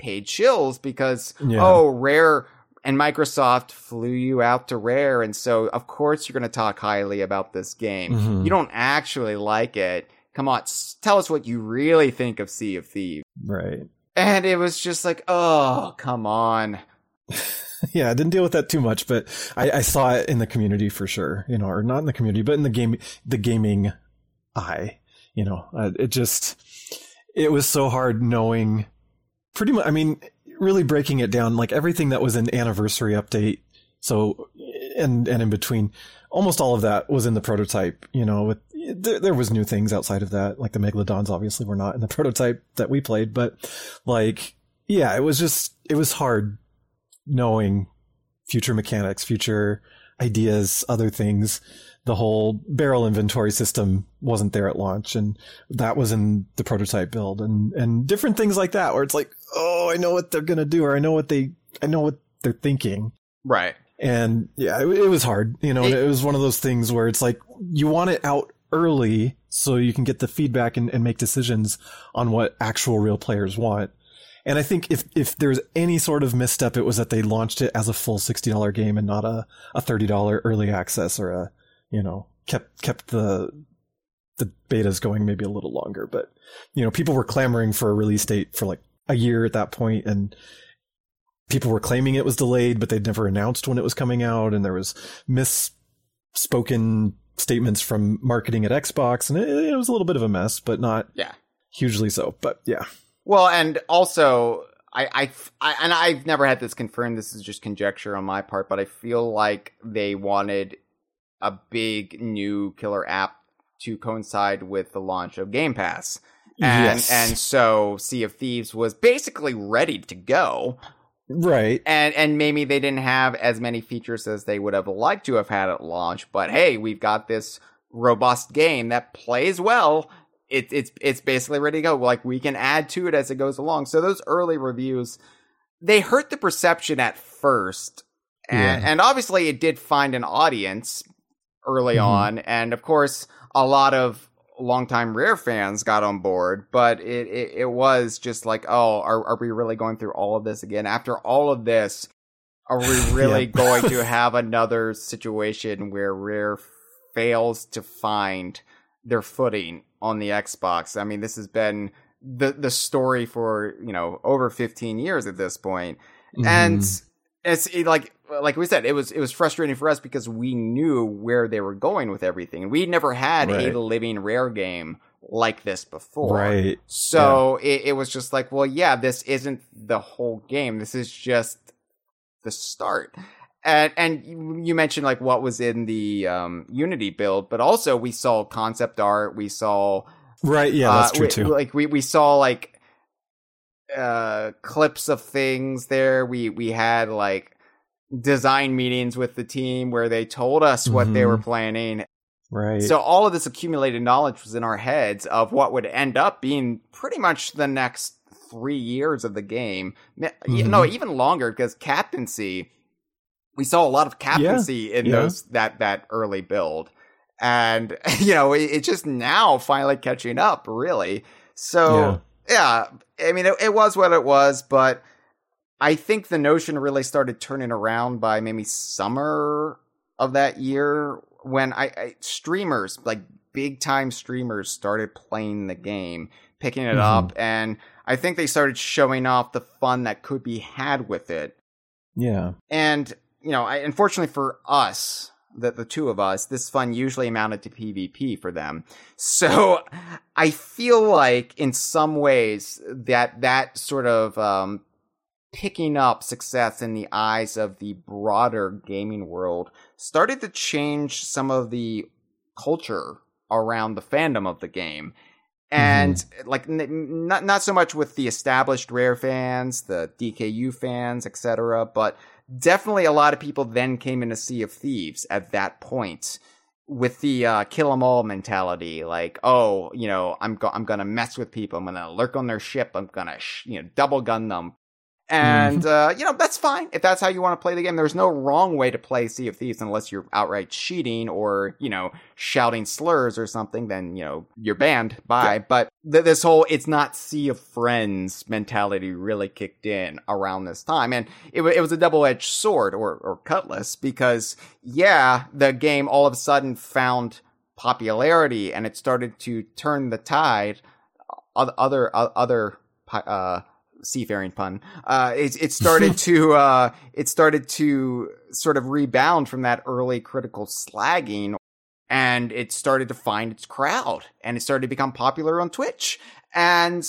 paid shills because Yeah. oh rare and Microsoft flew you out to Rare, and so of course you're going to talk highly about this game. Mhm. You don't actually like it. Come on, s- tell us what you really think of Sea of Thieves. Right. And it was just like, oh, come on. Yeah, I didn't deal with that too much, but I, I saw it in the community for sure. You know, or not in the community, but in the game, the gaming eye. You know, uh, it just it was so hard knowing. Pretty much, I mean, really breaking it down, like everything that was an anniversary update. So, and and in between, almost all of that was in the prototype. You know, with there, there was new things outside of that. Like the Megalodons obviously were not in the prototype that we played, but like, yeah, it was just, it was hard knowing future mechanics, future ideas, other things. The whole barrel inventory system wasn't there at launch, and that was in the prototype build, and and different things like that, where it's like, oh, I know what they're gonna do, or I know what they, I know what they're thinking, right? And yeah, it, it was hard, you know. It, it was one of those things where it's like you want it out early so you can get the feedback and, and make decisions on what actual real players want. And I think if, if there's any sort of misstep, it was that they launched it as a full $60 game and not a, a $30 early access or a, you know, kept, kept the, the betas going maybe a little longer. But, you know, people were clamoring for a release date for like a year at that point and people were claiming it was delayed, but they'd never announced when it was coming out. And there was misspoken statements from marketing at Xbox. And it, it was a little bit of a mess, but not yeah. hugely so. But yeah. Well, and also, I, I, I, and I've never had this confirmed. This is just conjecture on my part, but I feel like they wanted a big new killer app to coincide with the launch of Game Pass. And, yes. and so Sea of Thieves was basically ready to go. Right. And and maybe they didn't have as many features as they would have liked to have had at launch, but hey, we've got this robust game that plays well it, it's it's basically ready to go. Like we can add to it as it goes along. So those early reviews, they hurt the perception at first, and, yeah. and obviously it did find an audience early mm-hmm. on, and of course a lot of longtime Rare fans got on board. But it it, it was just like, oh, are are we really going through all of this again after all of this? Are we really going to have another situation where Rare fails to find their footing on the Xbox. I mean, this has been the the story for you know over 15 years at this point, mm-hmm. and it's it, like like we said, it was it was frustrating for us because we knew where they were going with everything. We never had right. a living rare game like this before. Right. So yeah. it, it was just like, well, yeah, this isn't the whole game. This is just the start and and you mentioned like what was in the um, Unity build, but also we saw concept art. We saw right, yeah, that's uh, true we, too. Like we we saw like uh, clips of things there. We we had like design meetings with the team where they told us what mm-hmm. they were planning. Right. So all of this accumulated knowledge was in our heads of what would end up being pretty much the next three years of the game. Mm-hmm. No, even longer because captaincy we saw a lot of captaincy yeah, in yeah. those that that early build, and you know it, it's just now finally catching up, really. So yeah, yeah I mean it, it was what it was, but I think the notion really started turning around by maybe summer of that year when I, I streamers like big time streamers started playing the game, picking it mm-hmm. up, and I think they started showing off the fun that could be had with it. Yeah. And you know, I, unfortunately for us, the, the two of us, this fun usually amounted to PvP for them. So I feel like in some ways that that sort of um, picking up success in the eyes of the broader gaming world started to change some of the culture around the fandom of the game. And mm-hmm. like n- not not so much with the established rare fans, the DKU fans, etc., but definitely a lot of people then came into Sea of Thieves at that point with the uh, kill 'em all mentality. Like, oh, you know, I'm go- I'm gonna mess with people. I'm gonna lurk on their ship. I'm gonna sh- you know double gun them. And, mm-hmm. uh, you know, that's fine. If that's how you want to play the game, there's no wrong way to play Sea of Thieves unless you're outright cheating or, you know, shouting slurs or something, then, you know, you're banned. Bye. Yeah. But th- this whole it's not Sea of Friends mentality really kicked in around this time. And it, w- it was a double edged sword or, or cutlass because, yeah, the game all of a sudden found popularity and it started to turn the tide. Other, other, other, uh, seafaring pun. Uh, it, it started to, uh, it started to sort of rebound from that early critical slagging and it started to find its crowd and it started to become popular on Twitch. And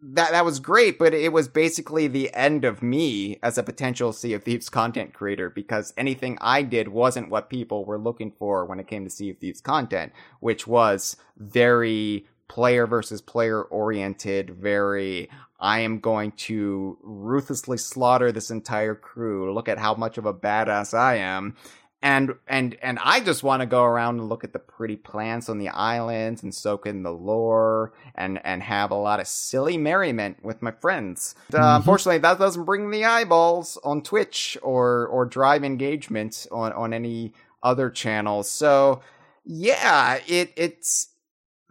that that was great, but it was basically the end of me as a potential Sea of Thieves content creator because anything I did wasn't what people were looking for when it came to Sea of Thieves content, which was very player versus player oriented, very I am going to ruthlessly slaughter this entire crew. Look at how much of a badass I am and and and I just want to go around and look at the pretty plants on the islands and soak in the lore and and have a lot of silly merriment with my friends. Uh, mm-hmm. Unfortunately, that doesn't bring the eyeballs on Twitch or or drive engagement on on any other channels. So yeah, it it's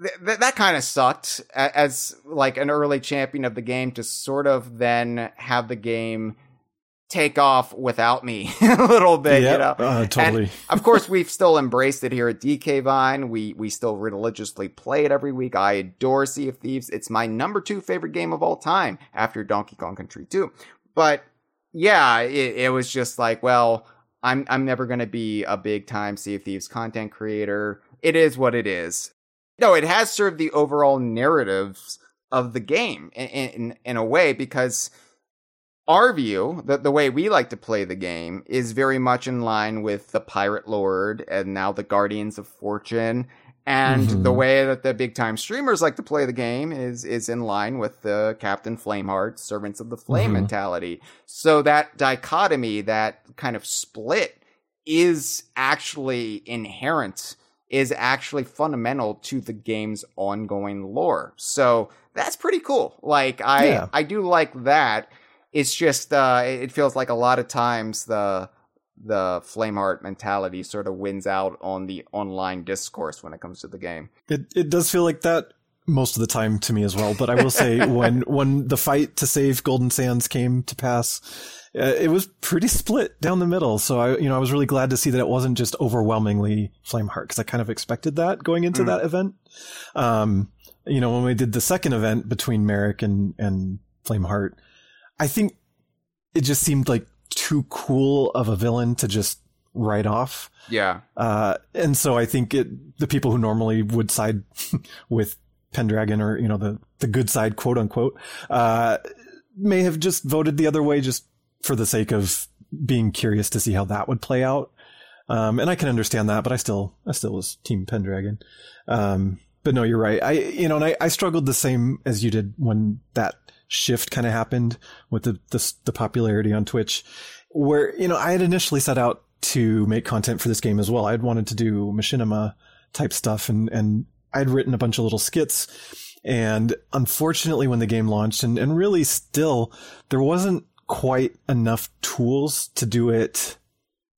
th- that kind of sucked as like an early champion of the game to sort of then have the game take off without me a little bit, yep, you know. Uh, totally. And of course, we've still embraced it here at DK Vine. We we still religiously play it every week. I adore Sea of Thieves. It's my number two favorite game of all time after Donkey Kong Country 2. But yeah, it, it was just like, well, I'm I'm never gonna be a big time Sea of Thieves content creator. It is what it is. No, it has served the overall narratives of the game in, in, in a way because our view, the, the way we like to play the game, is very much in line with the Pirate Lord and now the Guardians of Fortune. And mm-hmm. the way that the big time streamers like to play the game is is in line with the Captain Flameheart, Servants of the Flame mm-hmm. mentality. So that dichotomy, that kind of split, is actually inherent, is actually fundamental to the game's ongoing lore. So that's pretty cool. Like I yeah. I do like that it's just uh, it feels like a lot of times the the flame Flameheart mentality sort of wins out on the online discourse when it comes to the game. It it does feel like that most of the time to me as well. But I will say when when the fight to save Golden Sands came to pass, uh, it was pretty split down the middle. So I you know I was really glad to see that it wasn't just overwhelmingly Flameheart because I kind of expected that going into mm. that event. Um, you know when we did the second event between Merrick and and Flameheart I think it just seemed like too cool of a villain to just write off. Yeah. Uh, and so I think it, the people who normally would side with Pendragon or, you know, the, the good side, quote unquote, uh, may have just voted the other way just for the sake of being curious to see how that would play out. Um, and I can understand that, but I still, I still was team Pendragon. Um, but no, you're right. I, you know, and I, I struggled the same as you did when that shift kind of happened with the, the, the popularity on Twitch, where you know I had initially set out to make content for this game as well. I had wanted to do machinima type stuff, and and I'd written a bunch of little skits. And unfortunately, when the game launched, and, and really still, there wasn't quite enough tools to do it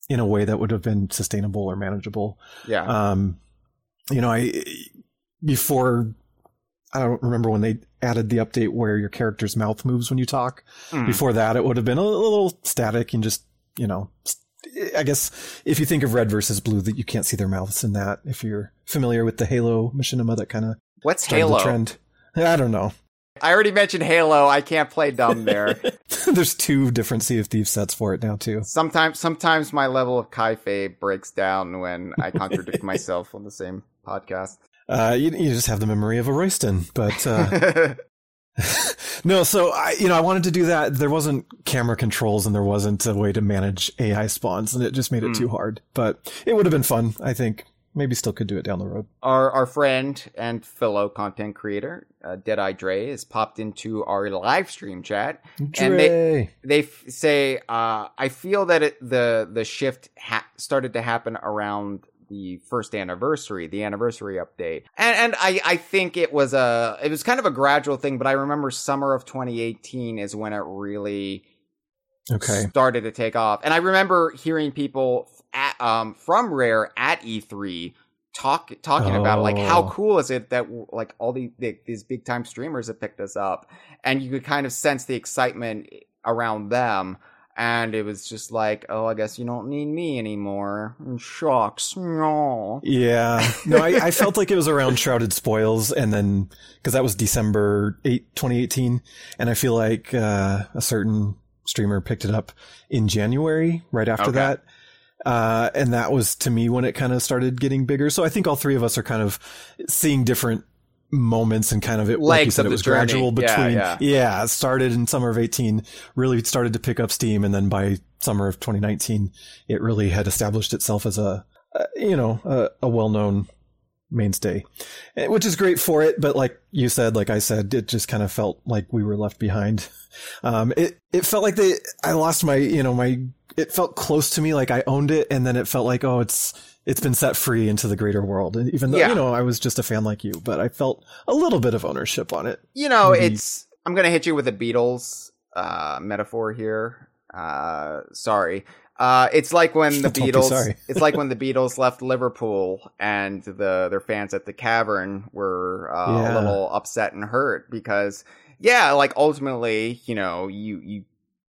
in a way that would have been sustainable or manageable. Yeah. Um, you know, I before I don't remember when they added the update where your character's mouth moves when you talk. Mm. Before that, it would have been a little static and just, you know, I guess if you think of red versus blue, that you can't see their mouths in that. If you're familiar with the Halo machinima, that kind of what's Halo trend. I don't know. I already mentioned Halo. I can't play dumb there. There's two different Sea of Thieves sets for it now too. Sometimes, sometimes my level of kayfabe breaks down when I contradict myself on the same podcast. Uh, you, you just have the memory of a Royston, but uh, no. So I, you know, I wanted to do that. There wasn't camera controls, and there wasn't a way to manage AI spawns, and it just made it mm. too hard. But it would have been fun, I think. Maybe still could do it down the road. Our our friend and fellow content creator, uh, Deadeye Dre, has popped into our live stream chat, Dre. and they they f- say, uh, "I feel that it, the the shift ha- started to happen around the first anniversary, the anniversary update. And and I I think it was a it was kind of a gradual thing, but I remember summer of 2018 is when it really okay started to take off. And I remember hearing people at, um from Rare at E3 talk talking oh. about like how oh. cool is it that like all the, the these big time streamers have picked us up and you could kind of sense the excitement around them and it was just like, oh, I guess you don't need me anymore. Shucks. No. Yeah. No, I, I, felt like it was around Shrouded Spoils, and then because that was December 8, 2018, and I feel like uh, a certain streamer picked it up in January, right after okay. that. Uh, and that was to me when it kind of started getting bigger. So I think all three of us are kind of seeing different moments and kind of it, like you said, it was journey. gradual Yeah, between, yeah. it started in summer of 18, really started to pick up steam. And then by summer of 2019, it really had established itself as a, uh, you know, a, a well-known mainstay, Eh, which is great for it. But like you said, like I said, it just kind of felt like we were left behind. Um, it, it felt like they, I lost my, you know, my, it felt close to me, like I owned it. And then it felt like, oh, it's, it's been set free into the greater world. And even though, Yeah. you know, I was just a fan like you, but I felt a little bit of ownership on it. You know, Maybe- it's. I'm gonna hit you with a Beatles uh, metaphor here. Uh, sorry. Uh, it's like when the Beatles. it's like when the Beatles left Liverpool and the their fans at the Cavern were uh, Yeah. a little upset and hurt because, yeah, like ultimately, you know, you you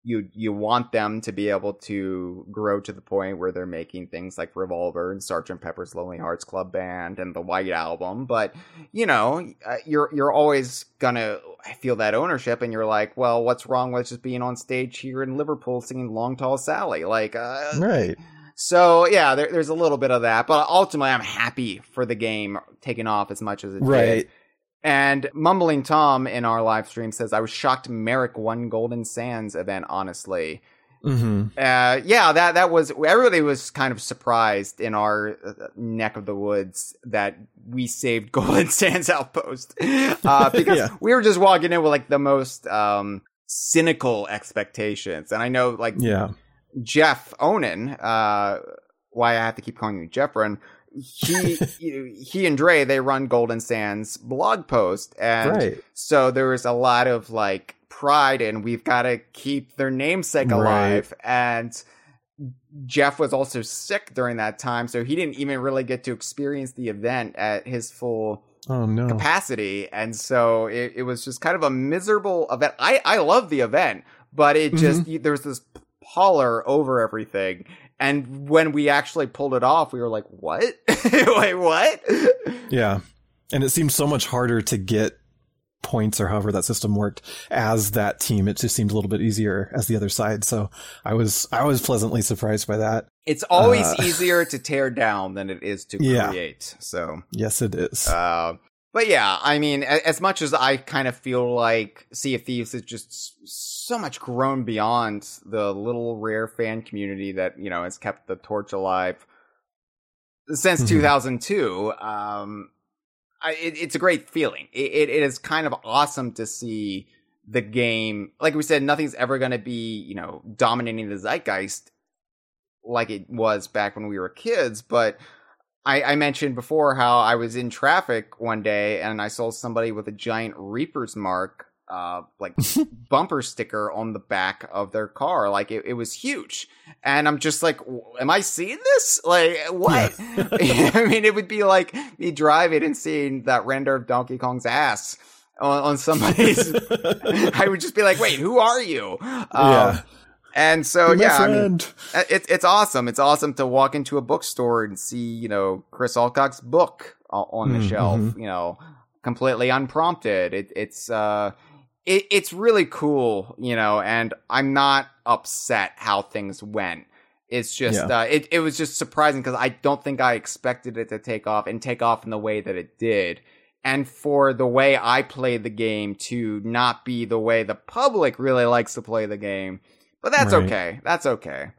you you want them to be able to grow to the point where they're making things like Revolver and Sgt. Pepper's Lonely Hearts Club Band and the White Album, but you know, uh, you're you're always gonna feel that ownership, and you're like, well, what's wrong with just being on stage here in Liverpool singing "Long Tall Sally"? Like, uh, Right. so yeah, there, there's a little bit of that, but ultimately, I'm happy for the game taking off as much as it did. And Mumbling Tom in our live stream says, I was shocked Merrick won Golden Sands event, honestly. hmm Uh, yeah, that, that was, everybody was kind of surprised in our uh, neck of the woods that we saved Golden Sands Outpost. Uh, because Yeah. we were just walking in with like the most, um, cynical expectations. And I know like Yeah. Jeff Onan, uh, why I have to keep calling you Jeffrin. He, he and Dre, they run Golden Sands blog post, and Right. so there was a lot of like pride, and we've got to keep their namesake alive. And Jeff was also sick during that time, so he didn't even really get to experience the event at his full Oh no. capacity, and so it, it was just kind of a miserable event. I I love the event, but it mm-hmm. just there was this pallor over everything. And when we actually pulled it off, we were like, "What? Wait, what?" Yeah. And it seemed so much harder to get points or however that system worked as that team. It just seemed a little bit easier as the other side. So I was I was pleasantly surprised by that. It's always Uh, easier to tear down than it is to Yeah. create. So, Yes, it is. uh, but yeah, I mean, as much as I kind of feel like Sea of Thieves is just so much grown beyond the little rare fan community that you know has kept the torch alive since Mhm. 2002. Um, I, it, it's a great feeling. It, it, it is kind of awesome to see the game. Like we said, nothing's ever going to be you know dominating the zeitgeist like it was back when we were kids, but I, I mentioned before how I was in traffic one day and I saw somebody with a giant Reaper's mark, uh, like bumper sticker on the back of their car. Like it, it was huge. And I'm just like, am I seeing this? Like what? I mean, it would be like me driving and seeing that render of Donkey Kong's ass on, on somebody's. I would just be like, wait, who are you? Um, yeah. And so, my yeah, I mean, uh, it's it's awesome. It's awesome to walk into a bookstore and see you know Chris Alcock's book on the Mm, shelf. mhm. You know, completely unprompted. It, it's uh, it, it's really cool. You know, and I'm not upset how things went. It's just Yeah. uh, it it was just surprising because I don't think I expected it to take off and take off in the way that it did. And for the way I played the game to not be the way the public really likes to play the game. But that's Right. okay. That's okay.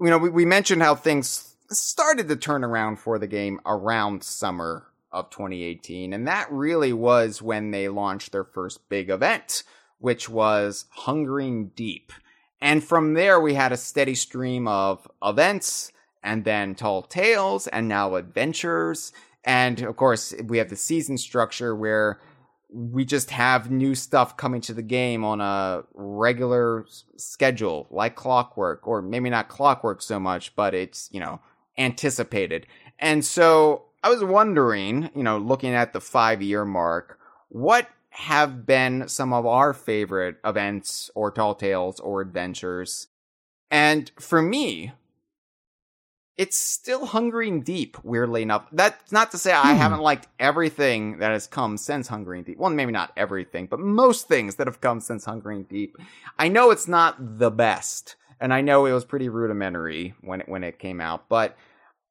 You know, we, we mentioned how things started to turn around for the game around summer of 2018. And that really was when they launched their first big event, which was Hungering Deep. And from there, we had a steady stream of events and then Tall Tales and now Adventures. And of course, we have the season structure where we just have new stuff coming to the game on a regular schedule, like clockwork, or maybe not clockwork so much, but it's, you know, anticipated. And so I was wondering, you know, looking at the five year mark, what have been some of our favorite events or tall tales or adventures? And for me, it's still hungering deep, weirdly enough. That's not to say I Hmm. haven't liked everything that has come since Hungering Deep. Well, maybe not everything, but most things that have come since Hungering Deep. I know it's not the best, and I know it was pretty rudimentary when it, when it came out, but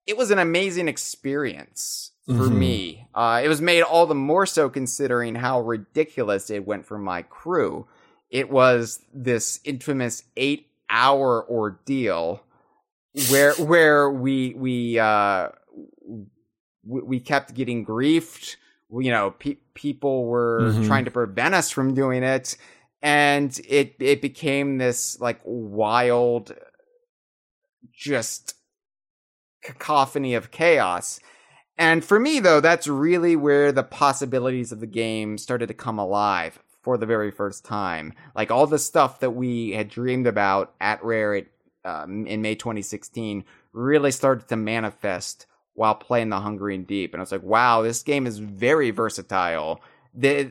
it was an amazing experience for Mhm. me. Uh, it was made all the more so considering how ridiculous it went for my crew. It was this infamous eight hour ordeal where where we we uh we, we kept getting griefed. You know, pe- people were Mhm. trying to prevent us from doing it, and it it became this like wild, just cacophony of chaos. And for me, though, that's really where the possibilities of the game started to come alive for the very first time. Like all the stuff that we had dreamed about at Rare at, um, in May 2016 really started to manifest while playing the Hungering Deep. And I was like, wow, this game is very versatile.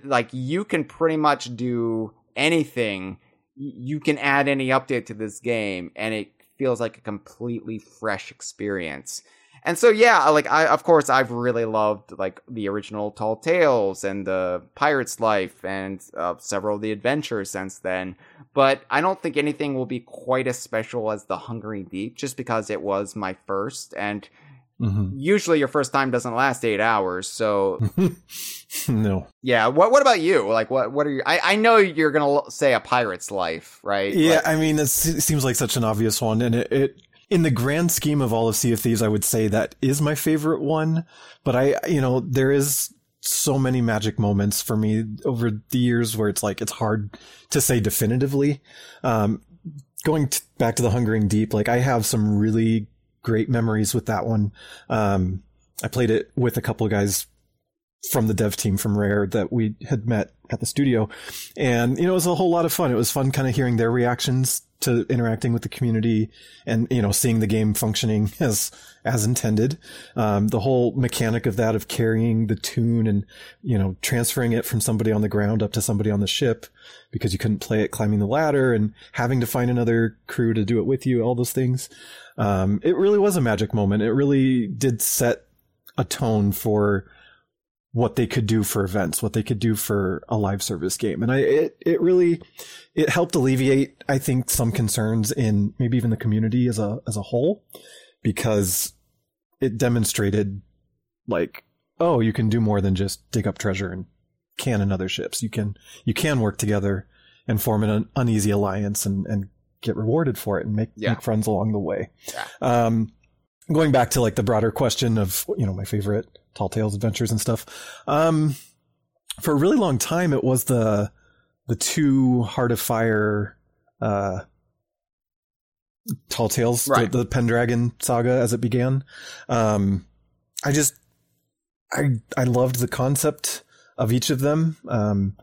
Like you can pretty much do anything. You can add any update to this game, and it feels like a completely fresh experience. And so yeah, like I of course I've really loved like the original Tall Tales and the Pirate's Life and uh, several of the adventures since then. But I don't think anything will be quite as special as the Hungering Deep, just because it was my first. And Mhm. usually your first time doesn't last eight hours. So no. yeah, what what about you? Like what what are you? I I know you're gonna say a Pirate's Life, right? Yeah, Like- I mean, it seems like such an obvious one, and it, it in the grand scheme of all of Sea of Thieves, I would say that is my favorite one. But I, you know, there is so many magic moments for me over the years where it's like it's hard to say definitively. Um, going t- back to the Hungering Deep, like I have some really great memories with that one. Um, I played it with a couple guys from the dev team from Rare that we had met at the studio. And, you know, it was a whole lot of fun. It was fun kind of hearing their reactions to interacting with the community and, you know, seeing the game functioning as, as intended. Um, the whole mechanic of that of carrying the tune and, you know, transferring it from somebody on the ground up to somebody on the ship because you couldn't play it climbing the ladder and having to find another crew to do it with you, all those things. Um, it really was a magic moment. It really did set a tone for what they could do for events, what they could do for a live service game. And I, it, it really, it helped alleviate, I think, some concerns in maybe even the community as a, as a whole, because it demonstrated like, oh, you can do more than just dig up treasure and cannon other ships. You can, you can work together and form an uneasy alliance and, and get rewarded for it and make, Yeah. make friends along the way. Yeah. Um, going back to like the broader question of, you know, my favorite Tall Tales adventures and stuff. Um, for a really long time, it was the, the two Heart of Fire, uh, Tall Tales, Right. the, the Pendragon saga as it began. Um, I just, I, I loved the concept of each of them. Um,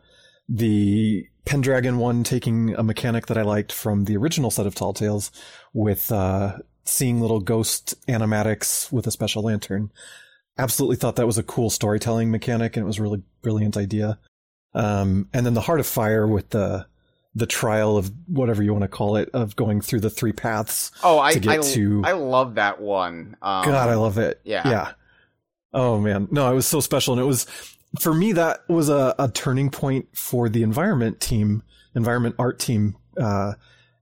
the Pendragon one taking a mechanic that I liked from the original set of Tall Tales with, uh, seeing little ghost animatics with a special lantern. Absolutely thought that was a cool storytelling mechanic and it was a really brilliant idea. Um, and then the Heart of Fire with the, the trial of whatever you want to call it of going through the three paths. oh, I to get I, to- I love that one. Um, God, I love it. yeah. Yeah. Oh man. No, it was so special. And it was, for me, that was a, a turning point for the environment team, environment art team. Uh,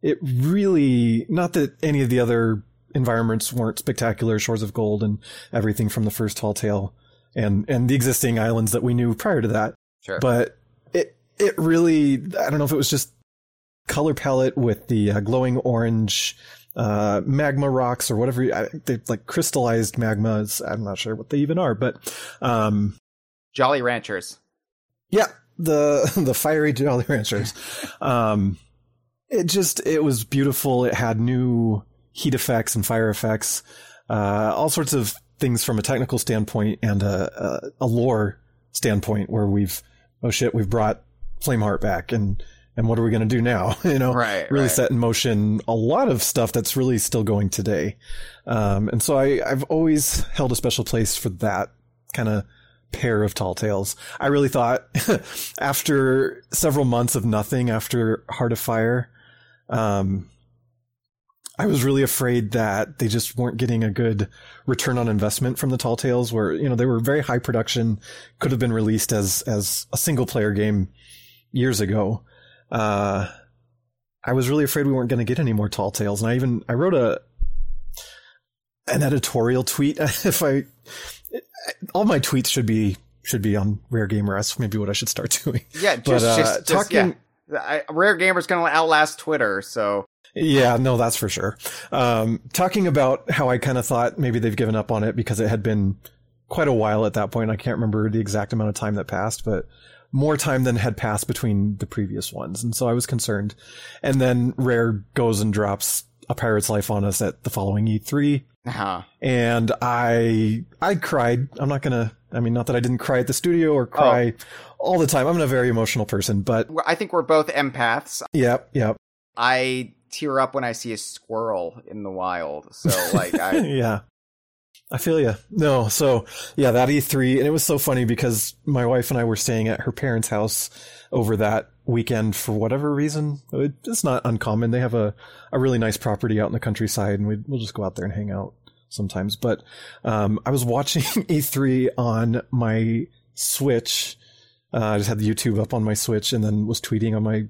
it really, not that any of the other environments weren't spectacular, Shores of Gold and everything from the first Tall Tale and, and the existing islands that we knew prior to that. Sure. But it, it really, I don't know if it was just color palette with the uh, glowing orange, uh, magma rocks or whatever. I, they like crystallized magmas. I'm not sure what they even are, but, um, Jolly Ranchers. yeah, the, the fiery Jolly Ranchers. Um, it just, it was beautiful. It had new heat effects and fire effects, uh, all sorts of things from a technical standpoint and a, a, a lore standpoint where we've, oh shit, we've brought Flameheart back and, and what are we going to do now? you know, Right, really right. set in motion a lot of stuff that's really still going today. Um, and so I, I've always held a special place for that kind of pair of tall tales. I really thought after several months of nothing after Heart of Fire, um, I was really afraid that they just weren't getting a good return on investment from the Tall Tales where, you know, they were very high production, could have been released as, as a single player game years ago. Uh, I was really afraid we weren't going to get any more Tall Tales. And I even, I wrote a, an editorial tweet. if I, all my tweets should be should be on Rare Gamer. That's maybe what I should start doing. Yeah, just, But, uh, just, just talking- yeah. I, Rare Gamer's gonna outlast Twitter, so Yeah, no, that's for sure. Um, talking about how I kind of thought maybe they've given up on it because it had been quite a while at that point. I can't remember the exact amount of time that passed, but more time than had passed between the previous ones. And so I was concerned. And then Rare goes and drops a Pirate's Life on us at the following E3. uh, And I, I cried. I'm not gonna, I mean, not that I didn't cry at the studio or cry all the time. I'm a very emotional person, but I think we're both empaths. yep, yep. I tear up when I see a squirrel in the wild. So like I yeah. I feel you. No, so yeah, that E3, and it was so funny because my wife and I were staying at her parents' house over that weekend for whatever reason. It's not uncommon. They have a, a really nice property out in the countryside, and we, we'll just go out there and hang out sometimes. But um, I was watching E3 on my Switch. Uh, I just had the YouTube up on my Switch, and then was tweeting on my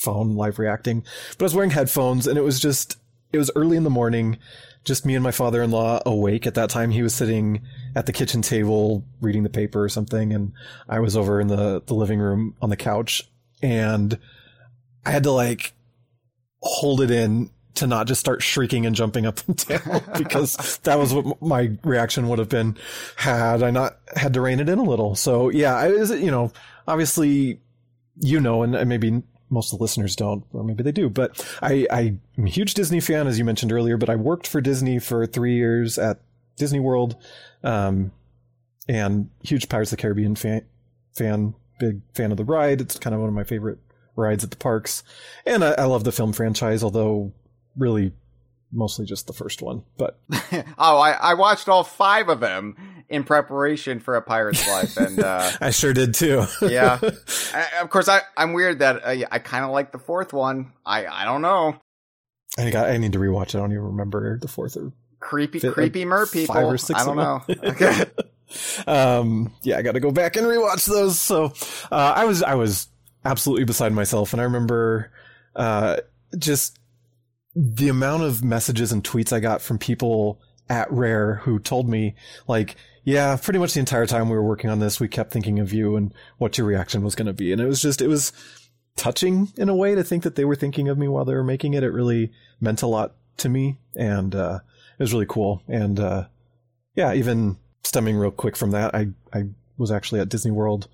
phone, live reacting. But I was wearing headphones, and it was just it was early in the morning just me and my father-in-law awake at that time he was sitting at the kitchen table reading the paper or something and i was over in the, the living room on the couch and i had to like hold it in to not just start shrieking and jumping up and down because that was what my reaction would have been had i not had to rein it in a little so yeah i was you know obviously you know and maybe most of the listeners don't, or maybe they do. But I, I'm a huge Disney fan, as you mentioned earlier. But I worked for Disney for three years at Disney World, um, and huge Pirates of the Caribbean fan, fan, big fan of the ride. It's kind of one of my favorite rides at the parks, and I, I love the film franchise, although really mostly just the first one. But oh, I, I watched all five of them in preparation for a Pirate's Life, and uh, I sure did too. yeah, I, of course I I'm weird that uh, I kind of like the fourth one. I I don't know, I got. I need to rewatch. it. I don't even remember the fourth or creepy Fit, like, creepy mer people. five or six I don't know. Okay. um, yeah, I got to go back and rewatch those. So, uh, I was, I was absolutely beside myself. And I remember, uh, just the amount of messages and tweets I got from people at Rare who told me like, yeah, pretty much the entire time we were working on this, we kept thinking of you and what your reaction was going to be. And it was just, it was touching in a way to think that they were thinking of me while they were making it. It really meant a lot to me. And, uh, it was really cool. And, uh, yeah, even stemming real quick from that, I, I was actually at Disney World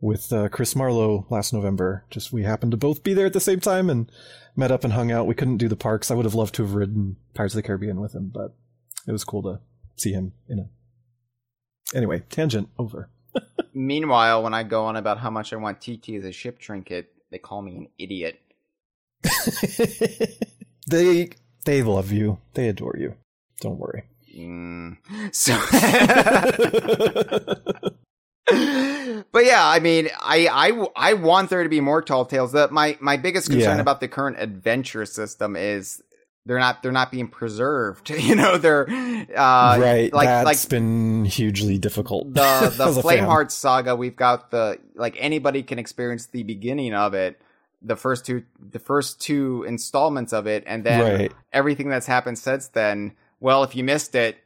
with uh, Chris Marlowe last November. Just we happened to both be there at the same time and met up and hung out. We couldn't do the parks. I would have loved to have ridden Pirates of the Caribbean with him, but it was cool to see him in a. Anyway, tangent over. Meanwhile, when I go on about how much I want TT as a ship trinket, they call me an idiot. they they love you. They adore you. Don't worry. Mm. So, but yeah, I mean, I, I, I want there to be more tall tales. That my, my biggest concern Yeah. about the current adventure system is they're not, they're not being preserved. You know, they're, uh, right. like, That's like been hugely difficult. the, the as a. Flameheart saga, we've got the, like anybody can experience the beginning of it. The first two, the first two installments of it, and then Right. everything that's happened since then. Well, if you missed it,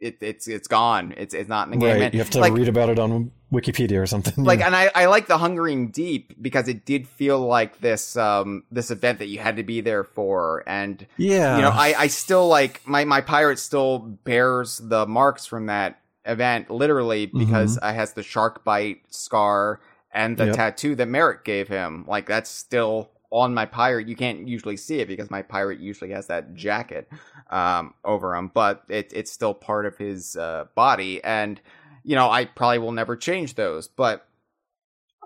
it it's it's gone. It's it's not in the game. Right. And, You have to like, read about it on Wikipedia or something. like and I, I like the hungering deep because it did feel like this um this event that you had to be there for and yeah. you know i i still like my my pirate still bears the marks from that event literally because Mm-hmm. it has the shark bite scar and the Yep. tattoo that merrick gave him like that's still on my pirate you can't usually see it because my pirate usually has that jacket um over him but it, it's still part of his uh body. And you know i probably will never change those but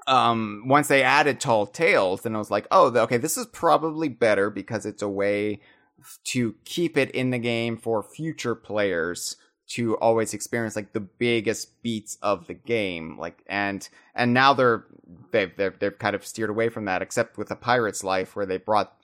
um once they added tall tales then i was like oh okay this is probably better because it's a way to keep it in the game for future players to always experience like the biggest beats of the game. Like and and now they're they've they've, they've kind of steered away from that except with the pirate's life where they brought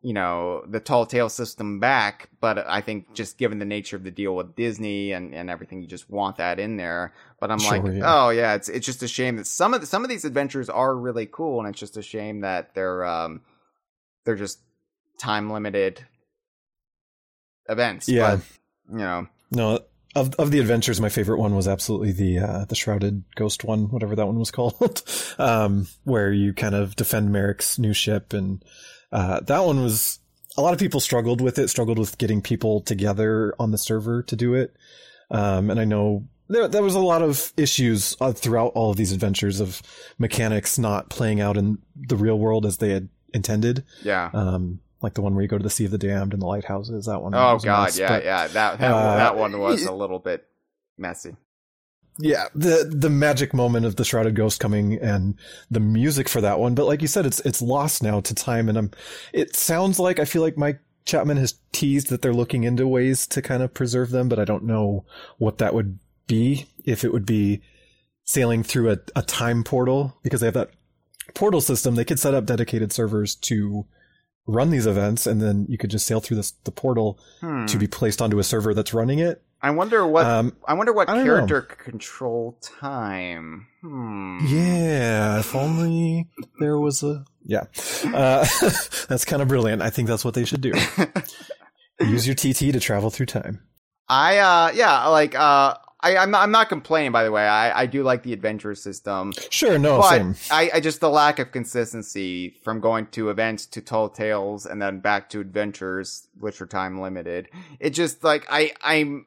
you know the tall tale system back but i think just given the nature of the deal with disney and and everything you just want that in there but i'm Sure, like yeah. oh yeah it's it's just a shame that some of the, some of these adventures are really cool and it's just a shame that they're um they're just time limited events Yeah. but, you know No, of of the adventures, my favorite one was absolutely the uh, the shrouded ghost one, whatever that one was called, um, where you kind of defend Merrick's new ship, and uh, that one was a lot of people struggled with it, struggled with getting people together on the server to do it, um, and I know there there was a lot of issues uh, throughout all of these adventures of mechanics not playing out in the real world as they had intended. Yeah. Um, like the one where you go to the Sea of the Damned and the lighthouses. That one. Oh god, mess, yeah, but- yeah. That that, uh, that one was a little bit messy. yeah the the magic moment of the shrouded ghost coming and the music for that one but like you said it's it's lost now to time and i'm it sounds like i feel like mike chapman has teased that they're looking into ways to kind of preserve them but i don't know what that would be if it would be sailing through a, a time portal because they have that portal system they could set up dedicated servers to run these events and then you could just sail through this the portal Hmm. to be placed onto a server that's running it I wonder what um I wonder what I character could control time. Hmm. Yeah, if only there was a yeah. Uh, that's kind of brilliant. I think that's what they should do. Use your TT to travel through time. I uh yeah, like uh I, I'm not I'm not complaining by the way. I, I do like the adventure system. Sure, no, but same. I, I just the lack of consistency from going to events to tall tales and then back to adventures, which are time limited. It just like I I'm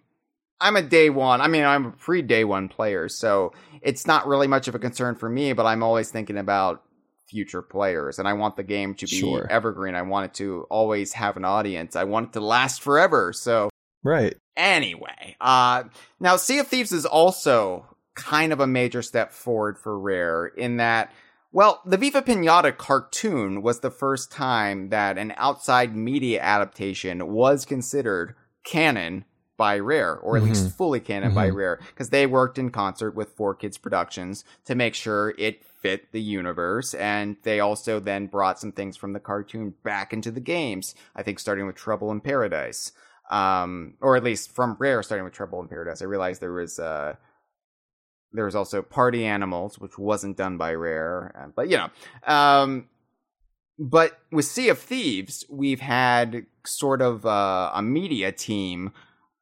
I'm a day one. I mean, I'm a pre day one player, so it's not really much of a concern for me. But I'm always thinking about future players, and I want the game to be Sure. evergreen. I want it to always have an audience. I want it to last forever. So Right. Anyway, uh, now Sea of Thieves is also kind of a major step forward for Rare in that, well, the Viva Pinata cartoon was the first time that an outside media adaptation was considered canon by Rare, or at least fully canon by Mhm. Rare, because they worked in concert with 4Kids Productions to make sure it fit the universe, and they also then brought some things from the cartoon back into the games. I think starting with Trouble in Paradise um, or at least from Rare, starting with Trouble in Paradise. I realized there was uh, there was also Party Animals, which wasn't done by Rare, uh, but you know. Um, but with Sea of Thieves, we've had sort of uh, a media team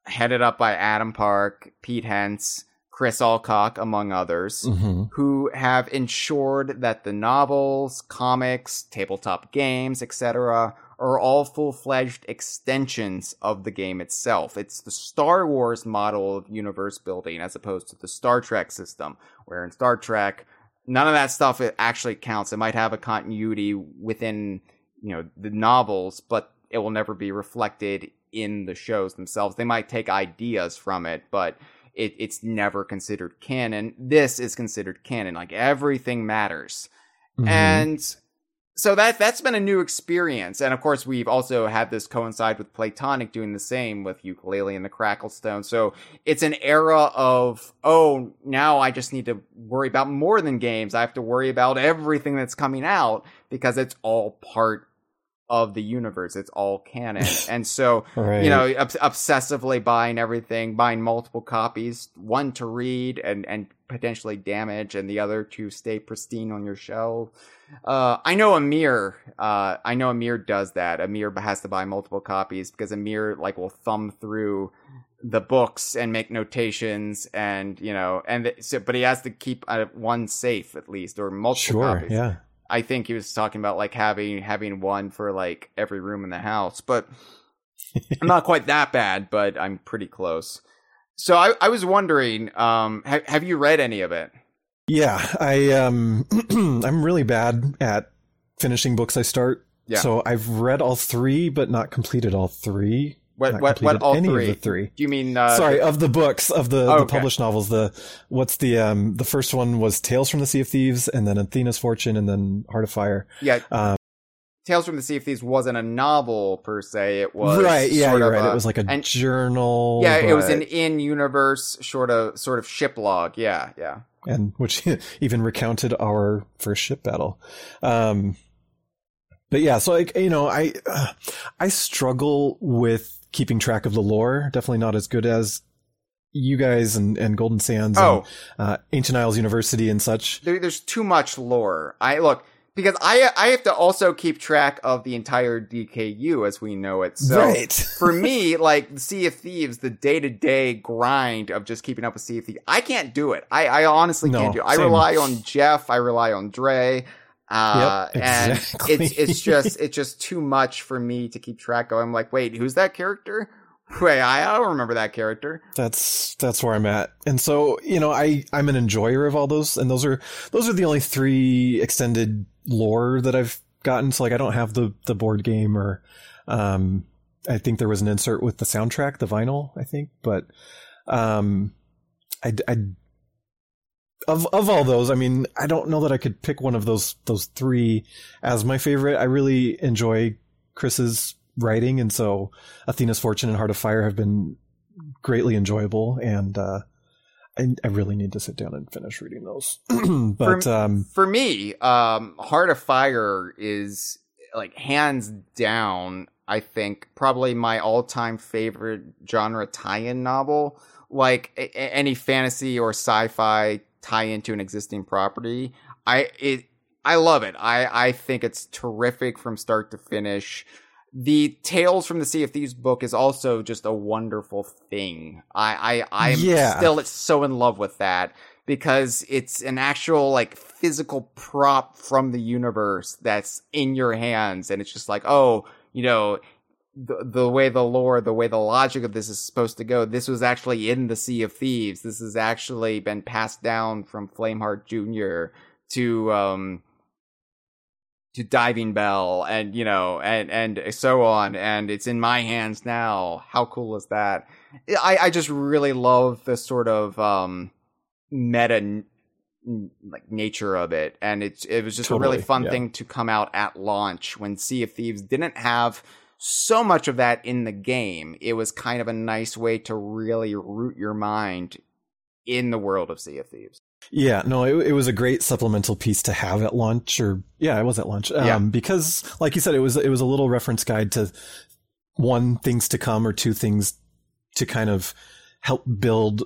headed up by Adam Park, Pete Hentz, Chris Allcock, among others hmm who have ensured that the novels, comics, tabletop games, etc., are all full fledged extensions of the game itself. It's the Star Wars model of universe building as opposed to the Star Trek system, where in Star Trek, none of that stuff actually counts. It might have a continuity within, you know, the novels, but it will never be reflected in the shows themselves. They might take ideas from it, but it, it's never considered canon. This is considered canon. Like everything matters. Mm-hmm. And so that that's been a new experience. And of course, we've also had this coincide with Playtonic doing the same with Yooka-Laylee and the Kracklestone. So it's an era of, oh, now I just need to worry about more than games. I have to worry about everything that's coming out because it's all part of the universe. It's all canon. and so right. you know, obs- obsessively buying everything, buying multiple copies, one to read and and potentially damage, and the other to stay pristine on your shelf. Uh, I know Amir. Uh, I know Amir does that. Amir has to buy multiple copies because Amir like will thumb through the books and make notations, and you know, and so, but he has to keep uh, one safe at least or multiple sure, copies. yeah. I think he was talking about like having having one for like every room in the house, but I'm not quite that bad, but I'm pretty close. So I, I was wondering, um, ha- have you read any of it? Yeah, I um I'm really bad at finishing books I start. Yeah. So I've read all three but not completed all three. What Not what what all any three? of the three. Do you mean uh, Sorry, of the books of the, the Okay. published novels. The what's the um the first one was Tales from the Sea of Thieves, and then Athena's Fortune, and then Heart of Fire. Yeah, Um, Tales from the Sea of Thieves wasn't a novel per se. It was right, yeah, sort you're of right. a- it was like a and- journal. yeah, it was an in-universe sort of sort of ship log. Yeah, yeah. and which even recounted our first ship battle. Um, but yeah, so like you know, I uh, I struggle with keeping track of the lore. Definitely not as good as you guys and, and Golden Sands Oh, and uh, Ancient Isles University and such. there, there's too much lore. I look because I I have to also keep track of the entire DKU as we know it. So Right. for me, like Sea of Thieves, the day to day grind of just keeping up with Sea of Thieves, I can't do it. I, I honestly No, can't do it. I same. rely on Jeph. I rely on Dre. Uh, Yep, and it's it's just it's just too much for me to keep track of. I'm like, wait, who's that character? Wait, I, I don't remember that character. That's that's where I'm at. And so, you know, I I'm an enjoyer of all those and those are those are the only three extended lore that I've gotten. So like I don't have the the board game or um I think there was an insert with the soundtrack, the vinyl, I think, but um I I of of all those, I mean, I don't know that I could pick one of those those three as my favorite. I really enjoy Chris's writing, and so Athena's Fortune and Heart of Fire have been greatly enjoyable, and uh, I, I really need to sit down and finish reading those. but For- um, For me, um, Heart of Fire is like hands down. I think probably my all-time favorite genre tie-in novel. Like a- any fantasy or sci-fi tie into an existing property, I it I love it. I I think it's terrific from start to finish. The Tales from the Sea of Thieves book is also just a wonderful thing. I I I'm Yeah. still so in love with that because it's an actual like physical prop from the universe that's in your hands and it's just like oh you know the, the way the lore the way the logic of this is supposed to go this was actually in the sea of thieves this has actually been passed down from flameheart jr to um to diving bell and you know and and so on and it's in my hands now. How cool is that? I i just really love the sort of um meta like nature of it and it's it was just a really fun yeah. thing to come out at launch when sea of thieves didn't have so much of that in the game. It was kind of a nice way to really root your mind in the world of sea of thieves Yeah, no, it, it was a great supplemental piece to have at lunch, or yeah, it was at lunch. Um, Yeah. because, like you said, it was it was a little reference guide to one things to come or two things to kind of help build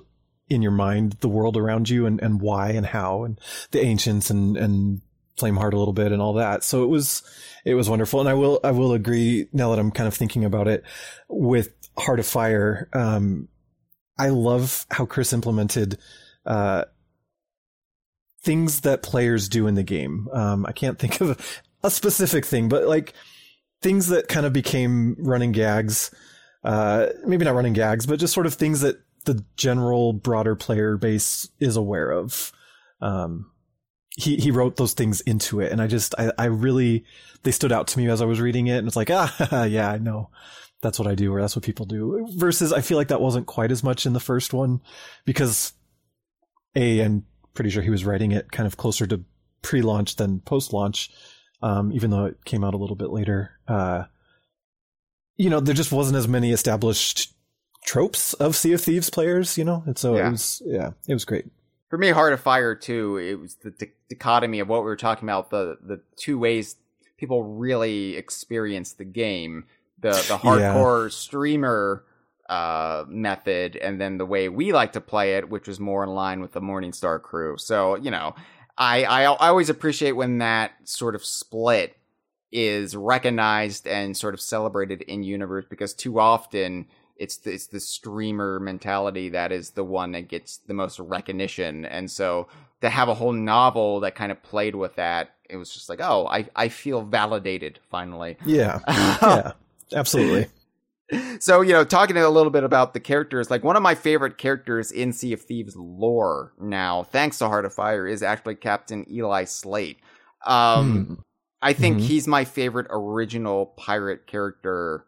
in your mind the world around you and, and why and how and the ancients and and Flameheart a little bit and all that. So it was it was wonderful, and I will I will agree now that I'm kind of thinking about it with Heart of Fire. Um, I love how Chris implemented. Uh, things that players do in the game. Um, I can't think of a specific thing, but like things that kind of became running gags. Uh, maybe not running gags, but just sort of things that the general broader player base is aware of. Um, he he wrote those things into it, and I just I, I really they stood out to me as I was reading it, and it's like ah yeah I know that's what I do or that's what people do. Versus I feel like that wasn't quite as much in the first one because a I'm pretty sure he was writing it kind of closer to pre-launch than post-launch, um, even though it came out a little bit later. Uh, you know, there just wasn't as many established tropes of Sea of Thieves players, you know, and so Yeah. it was yeah, it was great. for me, Heart of Fire too. It was the di- dichotomy of what we were talking about the the two ways people really experience the game: the the hardcore streamer uh, method, and then the way we like to play it, which was more in line with the Morningstar crew. So you know, I I, I always appreciate when that sort of split is recognized and sort of celebrated in universe because too often it's the, it's the streamer mentality that is the one that gets the most recognition and so to have a whole novel that kind of played with that it was just like oh i i feel validated finally Yeah, yeah, absolutely. So you know talking a little bit about the characters like one of my favorite characters in sea of thieves lore now thanks to heart of fire is actually captain eli slate um Hmm. I think Mhm. he's my favorite original pirate character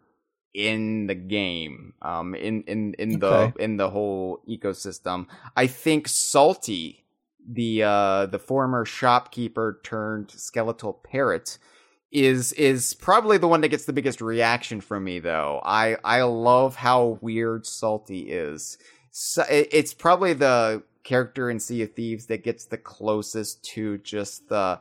in the game. Um, in in in the Okay. in the whole ecosystem. I think Salty, the uh the former shopkeeper turned skeletal parrot, is is probably the one that gets the biggest reaction from me. Though I I love how weird Salty is. So it, it's probably the character in Sea of Thieves that gets the closest to just the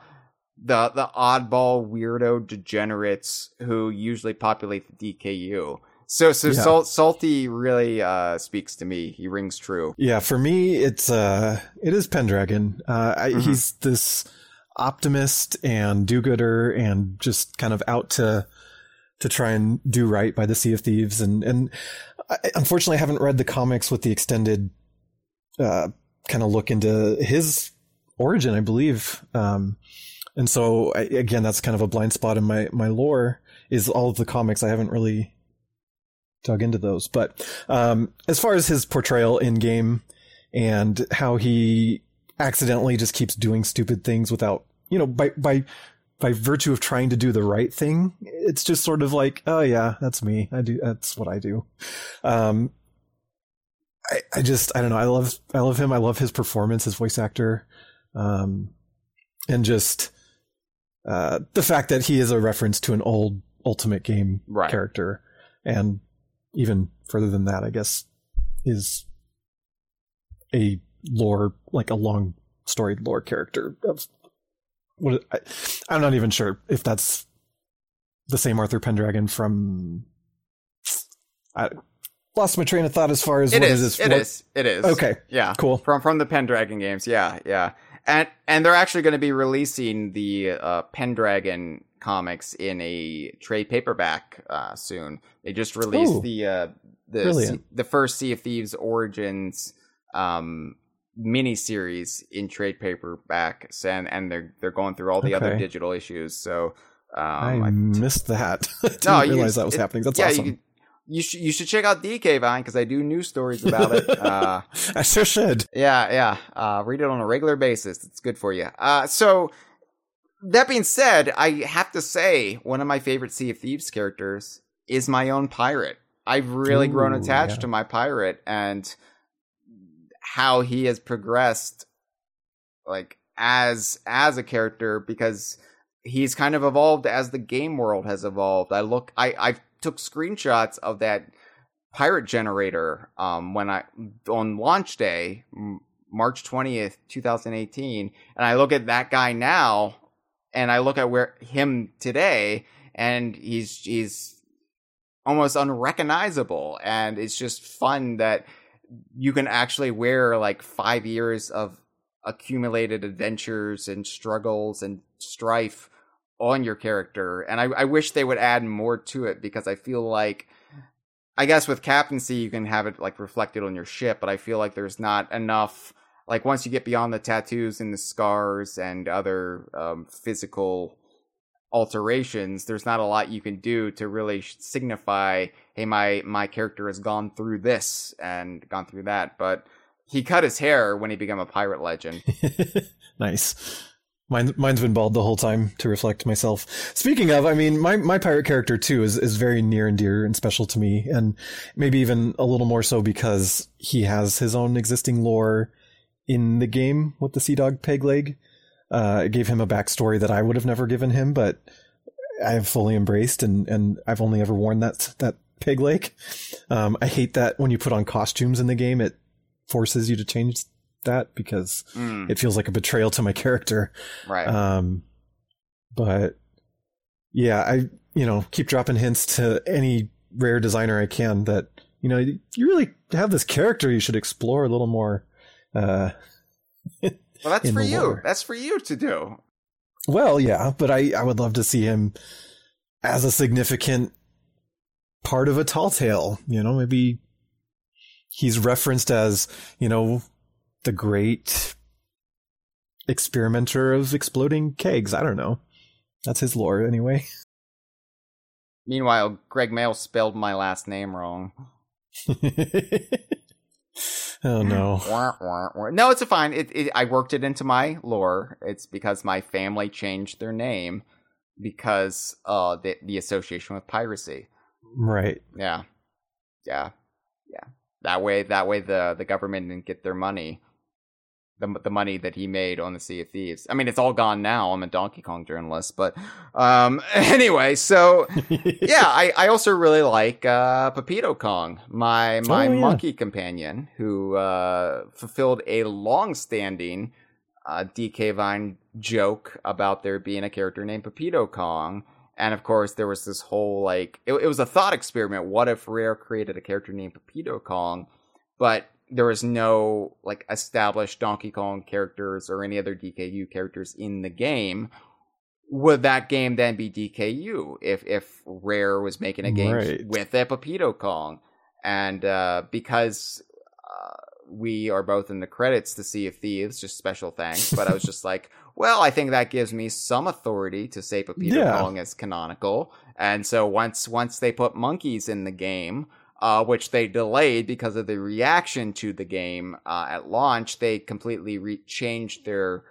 the the oddball weirdo degenerates who usually populate the DKU. So so Yeah. Sal- Salty really uh speaks to me. He rings true. Yeah, for me, it's uh, it is Pendragon. Uh, I, Mhm. he's this optimist and do-gooder and just kind of out to to try and do right by the Sea of Thieves. And and I, unfortunately, I haven't read the comics with the extended uh, kind of look into his origin, I believe. Um, and so I, again, that's kind of a blind spot in my my lore. Is all of the comics I haven't really dug into those. But um, as far as his portrayal in game and how he accidentally just keeps doing stupid things without, you know, by by by virtue of trying to do the right thing, it's just sort of like, oh yeah, that's me. I do. That's what I do. Um, I, I just, I don't know. I love, I love him. I love his performance, his voice actor, um, and just uh, the fact that he is a reference to an old Ultimate Game Right. character, and even further than that, I guess, is a lore, like a long storied lore character of what I, I'm not even sure if that's the same Arthur Pendragon from. I lost my train of thought as far as It what is. is It what- is. It is. Okay, Yeah. cool. From from the Pendragon games. Yeah. Yeah. And and they're actually going to be releasing the uh, Pendragon comics in a trade paperback uh, soon. They just released Ooh. the uh, the Brilliant. the first Sea of Thieves Origins um mini series in trade paperbacks and and they're they're going through all the other digital issues. So I um, missed that. I didn't No, you- realize that was it- happening. That's yeah, awesome. you, you should you should check out DK Vine because I do news stories about it. Uh, I sure should. yeah, yeah. Uh, read it on a regular basis. It's good for you. Uh, so that being said, I have to say one of my favorite Sea of Thieves characters is my own pirate. I've really grown attached yeah. to my pirate and how he has progressed, like as as a character because he's kind of evolved as the game world has evolved. I look, I I took screenshots of that pirate generator um when I on launch day March 20th 2018 and I look at that guy now and I look at where him today and he's he's almost unrecognizable and it's just fun that you can actually wear like 5 years of accumulated adventures and struggles and strife on your character and I, I wish they would add more to it because I feel like I guess with captaincy you can have it like reflected on your ship, but I feel like there's not enough. Like once you get beyond the tattoos and the scars and other um, physical alterations, there's not a lot you can do to really signify, hey, my my character has gone through this and gone through that. But he cut his hair when he became a pirate legend. nice. Mine, mine's been bald the whole time to reflect myself. Speaking of, I mean, my, my pirate character too is, is very near and dear and special to me, and maybe even a little more so because he has his own existing lore in the game with the Sea Dog Peg Leg. Uh, it gave him a backstory that I would have never given him, but I have fully embraced, and, and I've only ever worn that that peg leg. Um, I hate that when you put on costumes in the game, it forces you to change that because Mm, it feels like a betrayal to my character. right. Um, but yeah, I you know keep dropping hints to any rare designer I can that you know you really have this character you should explore a little more. Uh, well, that's for you. lore. That's for you to do. well, yeah, but I I would love to see him as a significant part of a tall tale. You know, maybe he's referenced as you know the great experimenter of exploding kegs. I don't know. That's his lore anyway. Meanwhile, Gregg Mayles spelled my last name wrong. oh no. No, it's a fine. It, it, I worked it into my lore. It's because my family changed their name because uh the, the association with piracy. Right. Yeah, yeah, yeah. That way, that way the the government didn't get their money. The, the money that he made on the Sea of Thieves. I mean, it's all gone now. I'm a Donkey Kong journalist, but um, anyway. So yeah, I, I also really like uh, Pepito Kong, my my Oh, yeah. monkey companion, who uh, fulfilled a long-standing uh, DK Vine joke about there being a character named Pepito Kong. And of course, there was this whole like it, it was a thought experiment. What if Rare created a character named Pepito Kong? But there was no like established Donkey Kong characters or any other DKU characters in the game, would that game then be DKU if if Rare was making a game Right. with a Pepito Kong? And uh, because uh, we are both in the credits to Sea of Thieves, just special thanks. But I was just like, well, I think that gives me some authority to say Pepito Yeah. Kong is canonical. And so once once they put monkeys in the game, uh, which they delayed because of the reaction to the game uh, at launch, they completely re- changed their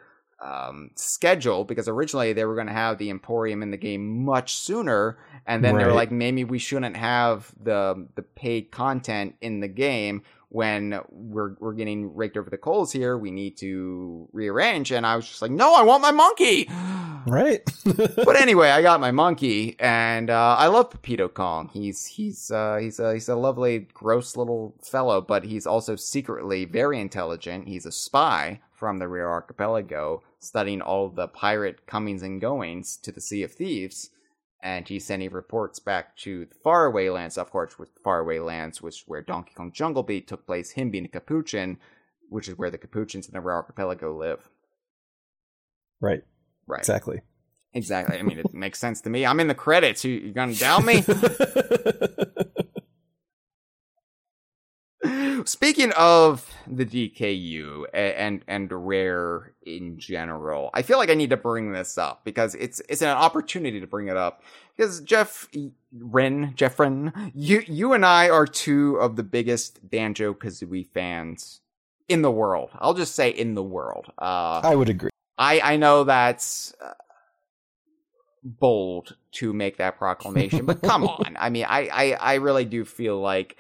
um, schedule because originally they were going to have the Emporium in the game much sooner, and then they were like, maybe we shouldn't have the the paid content in the game when we're we're getting raked over the coals here. We need to rearrange, and I was just like, no, I want my monkey. Right. but anyway, I got my monkey, and uh, I love Pepito Kong. He's he's uh, he's a he's a lovely, gross little fellow, but he's also secretly very intelligent. He's a spy from the Rear Archipelago, studying all the pirate comings and goings to the Sea of Thieves. And he's sending reports back to the faraway lands, of course, with faraway lands, which where Donkey Kong Jungle Beat took place. Him being a Capuchin, which is where the Capuchins in the Rear Archipelago live. right. Right. Exactly. Exactly. I mean, it makes sense to me. I'm in the credits. You, you gonna doubt me? Speaking of the DKU a- and and Rare in general, I feel like I need to bring this up because it's it's an opportunity to bring it up because Jeff Ren, Jeffrin, you you and I are two of the biggest Banjo Kazooie fans in the world. I'll just say in the world. Uh, I would agree. I I know that's uh, bold to make that proclamation, but come on. I mean, I, I I really do feel like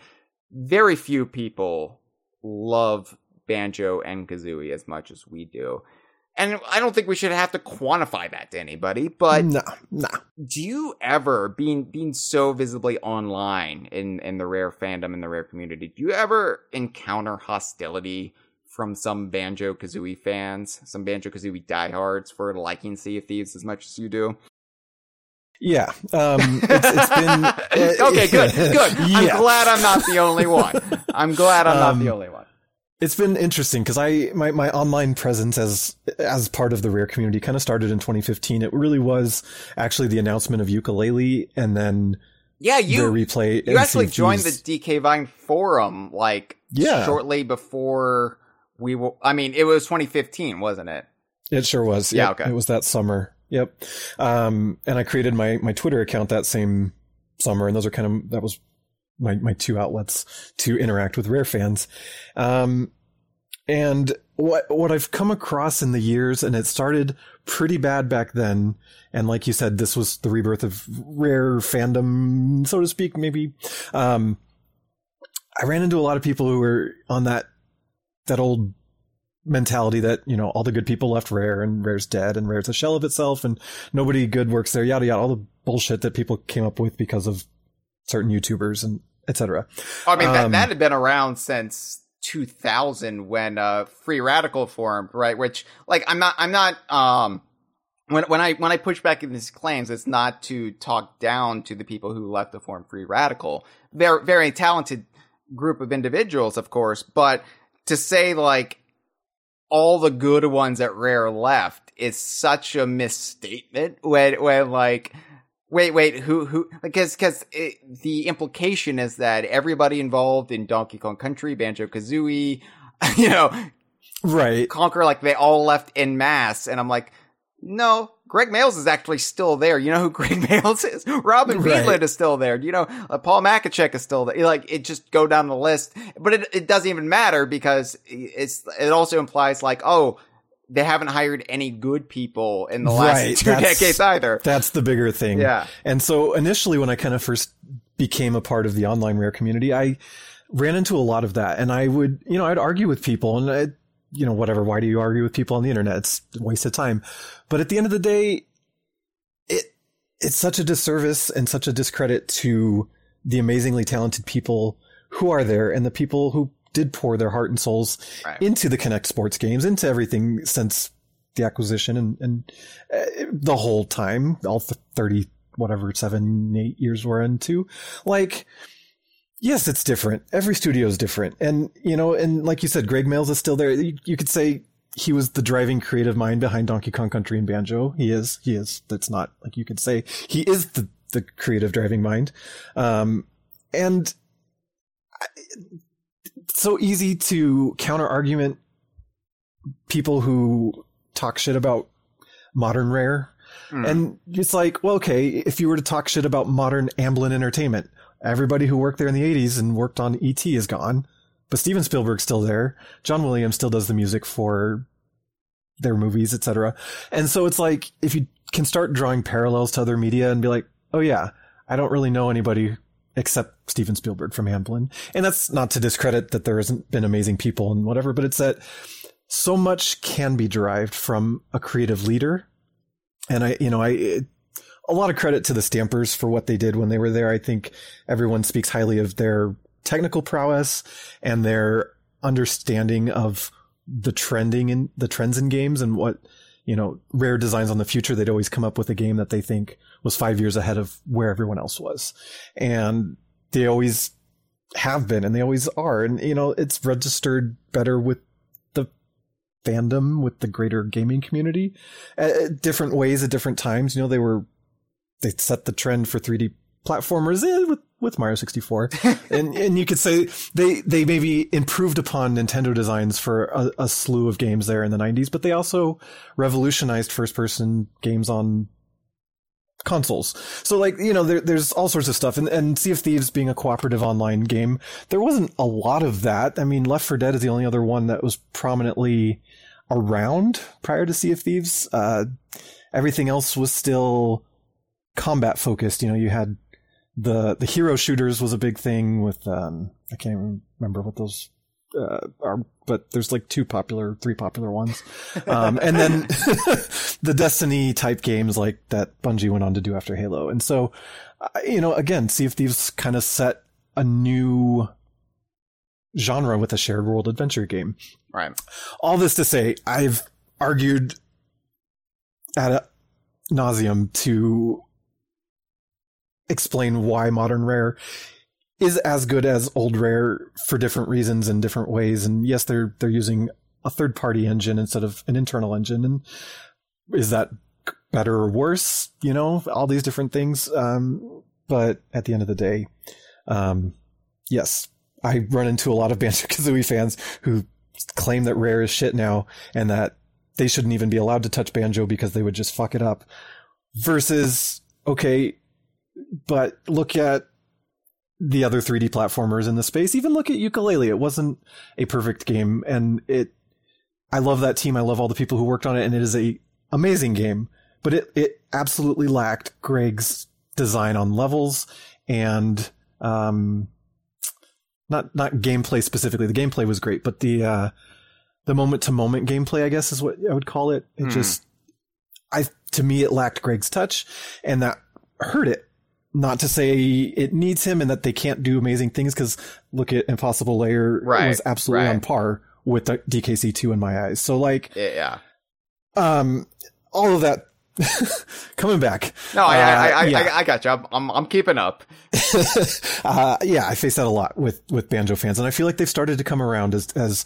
very few people love Banjo and Kazooie as much as we do. And I don't think we should have to quantify that to anybody, but no, no. do you ever being being so visibly online in in the rare fandom in the rare community do you ever encounter hostility from some banjo kazooie fans some banjo kazooie diehards for liking sea of thieves as much as you do Yeah. Um, it's, it's been okay good good i'm glad i'm not the only one i'm glad i'm not the Um, only one It's been interesting because I my, my online presence as as part of the rare community kind of started in 2015. It really was actually the announcement of Yooka-Laylee and then yeah the you replay. you actually joined the dk vine forum like Yeah. shortly before we will i mean it was 2015 wasn't it It sure was. Yeah, Yep. okay. It was that summer. Yep. Um, and I created my my Twitter account that same summer, and those are kind of that was my my two outlets to interact with rare fans. Um, and what what I've come across in the years, and it started pretty bad back then. And like you said, this was the rebirth of rare fandom, so to speak. Maybe. Um, I ran into a lot of people who were on that that old mentality that you know all the good people left rare and rare's dead and rare's a shell of itself and nobody good works there yada yada all the bullshit that people came up with because of certain youtubers and etc I mean, that, Um, that had been around since 2000 when uh, Free Radical formed, right? Which, like, I'm not, I'm not, um, when when I when I push back in these claims, it's not to talk down to the people who left to form Free Radical. They're very talented group of individuals, of course, but to say like all the good ones at Rare left is such a misstatement. When when like Wait, wait, who, who, because, because the implication is that everybody involved in Donkey Kong Country, Banjo Kazooie, you know, right Conker, like they all left in mass. And I'm like, no, Gregg Mayles is actually still there. You know who Gregg Mayles is? Robin Right. Is still there. You know, uh, Paul Machacek is still there. Like, it just go down the list, but it, it doesn't even matter because it's, it also implies like, oh, they haven't hired any good people in the last Right, two that's- decades either. that's the bigger thing Yeah. and so initially when i kind of first became a part of the online rare community i ran into a lot of that and i would you know i'd argue with people and I, you know whatever why do you argue with people on the internet it's a waste of time but at the end of the day it it's such a disservice and such a discredit to the amazingly talented people who are there and the people who did pour their heart and souls Right. into the Kinect Sports games, into everything since the acquisition and, and uh, the whole time, all 30, whatever, seven, eight years we're into. Like, Yes, it's different. Every studio is different. And, you know, and like you said, Gregg Mayles is still there. You, you, could say he was the driving creative mind behind Donkey Kong Country and Banjo. He is. He is. That's not like you could say he is the, the creative driving mind. Um, and it's so easy to counter argument people who talk shit about modern rare. Mm. And it's like, well, okay, if you were to talk shit about modern Amblin Entertainment, everybody who worked there in the 80s and worked on ET is gone, but Steven Spielberg's still there. John Williams still does the music for their movies, etc. And so it's like, if you can start drawing parallels to other media and be like, oh yeah, I don't really know anybody except Steven Spielberg from Amblin. And that's not to discredit that there hasn't been amazing people and whatever, but it's that so much can be derived from a creative leader. And I, you know, I, it, a lot of credit to the Stampers for what they did when they were there. I think everyone speaks highly of their technical prowess and their understanding of the trending in the trends in games and what, you know, rare designs on the future. They'd always come up with a game that they think was five years ahead of where everyone else was. And they always have been and they always are. And, you know, it's registered better with the fandom with the greater gaming community at different ways at different times. You know, they were they set the trend for 3D platformers eh, with with Mario 64, and and you could say they they maybe improved upon Nintendo designs for a, a slew of games there in the 90s, but they also revolutionized first person games on consoles. So like, you know, there, there's all sorts of stuff. And, and Sea of Thieves being a cooperative online game, there wasn't a lot of that. I mean, Left 4 Dead is the only other one that was prominently around prior to Sea of Thieves. Uh, everything else was still combat focused. You know, you had the the hero shooters was a big thing with um, I can't remember what those uh, are, but there's like two popular, three popular ones, um, and then the Destiny type games like that Bungie went on to do after Halo. And so, you know, again, Sea of Thieves kind of set a new genre with a shared world adventure game. Right. All this to say, I've argued ad nauseum to explain why modern rare is as good as old rare for different reasons and different ways. And yes, they're they're using a third party engine instead of an internal engine. And is that better or worse? You know, all these different things. Um, but at the end of the day, um, yes, I run into a lot of Banjo Kazooie fans who claim that Rare is shit now and that they shouldn't even be allowed to touch Banjo because they would just fuck it up. Versus, okay, but look at the other 3D platformers in the space. Even look at Yooka-Laylee. It wasn't a perfect game, and it. I love that team. I love all the people who worked on it, and it is a amazing game. But it it absolutely lacked Gregg's design on levels and um, not not gameplay specifically. The gameplay was great, but the uh, the moment to moment gameplay, I guess, is what I would call it. It hmm. just, I to me, it lacked Gregg's touch, and that hurt it. Not to say it needs him and that they can't do amazing things, because look at Impossible Lair right, was absolutely right. on par with the DKC two in my eyes. So like, yeah, um, all of that coming back. No, I, uh, I, I, yeah. I, I, got you. I'm, I'm, I'm keeping up. uh, yeah, I face that a lot with, with banjo fans, and I feel like they've started to come around as, as,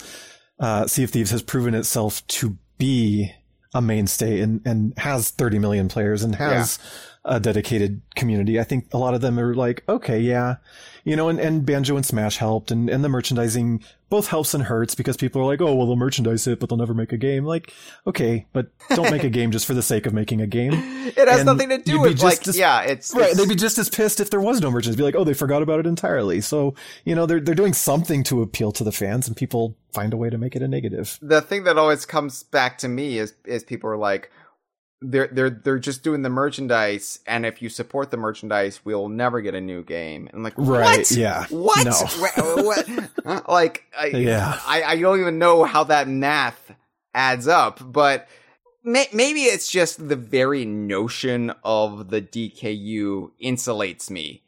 uh, Sea of Thieves has proven itself to be a mainstay and, and has 30 million players and has yeah. A dedicated community. I think a lot of them are like, okay, yeah, you know, and, and Banjo and Smash helped and, and the merchandising both helps and hurts because people are like, oh, well, they'll merchandise it, but they'll never make a game. Like, okay, but don't make a game just for the sake of making a game. It has and nothing to do with like, as, yeah, it's right. It's, they'd be just as pissed if there was no merchandise. Be like, oh, they forgot about it entirely. So you know, they're they're doing something to appeal to the fans, and people find a way to make it a negative. The thing that always comes back to me is is people are like, they're they're they're just doing the merchandise, and if you support the merchandise, we'll never get a new game. And I'm like, right? What? Yeah. What? No. what? like, I, yeah, I, I don't even know how that math adds up, but may, maybe it's just the very notion of the DKU insulates me.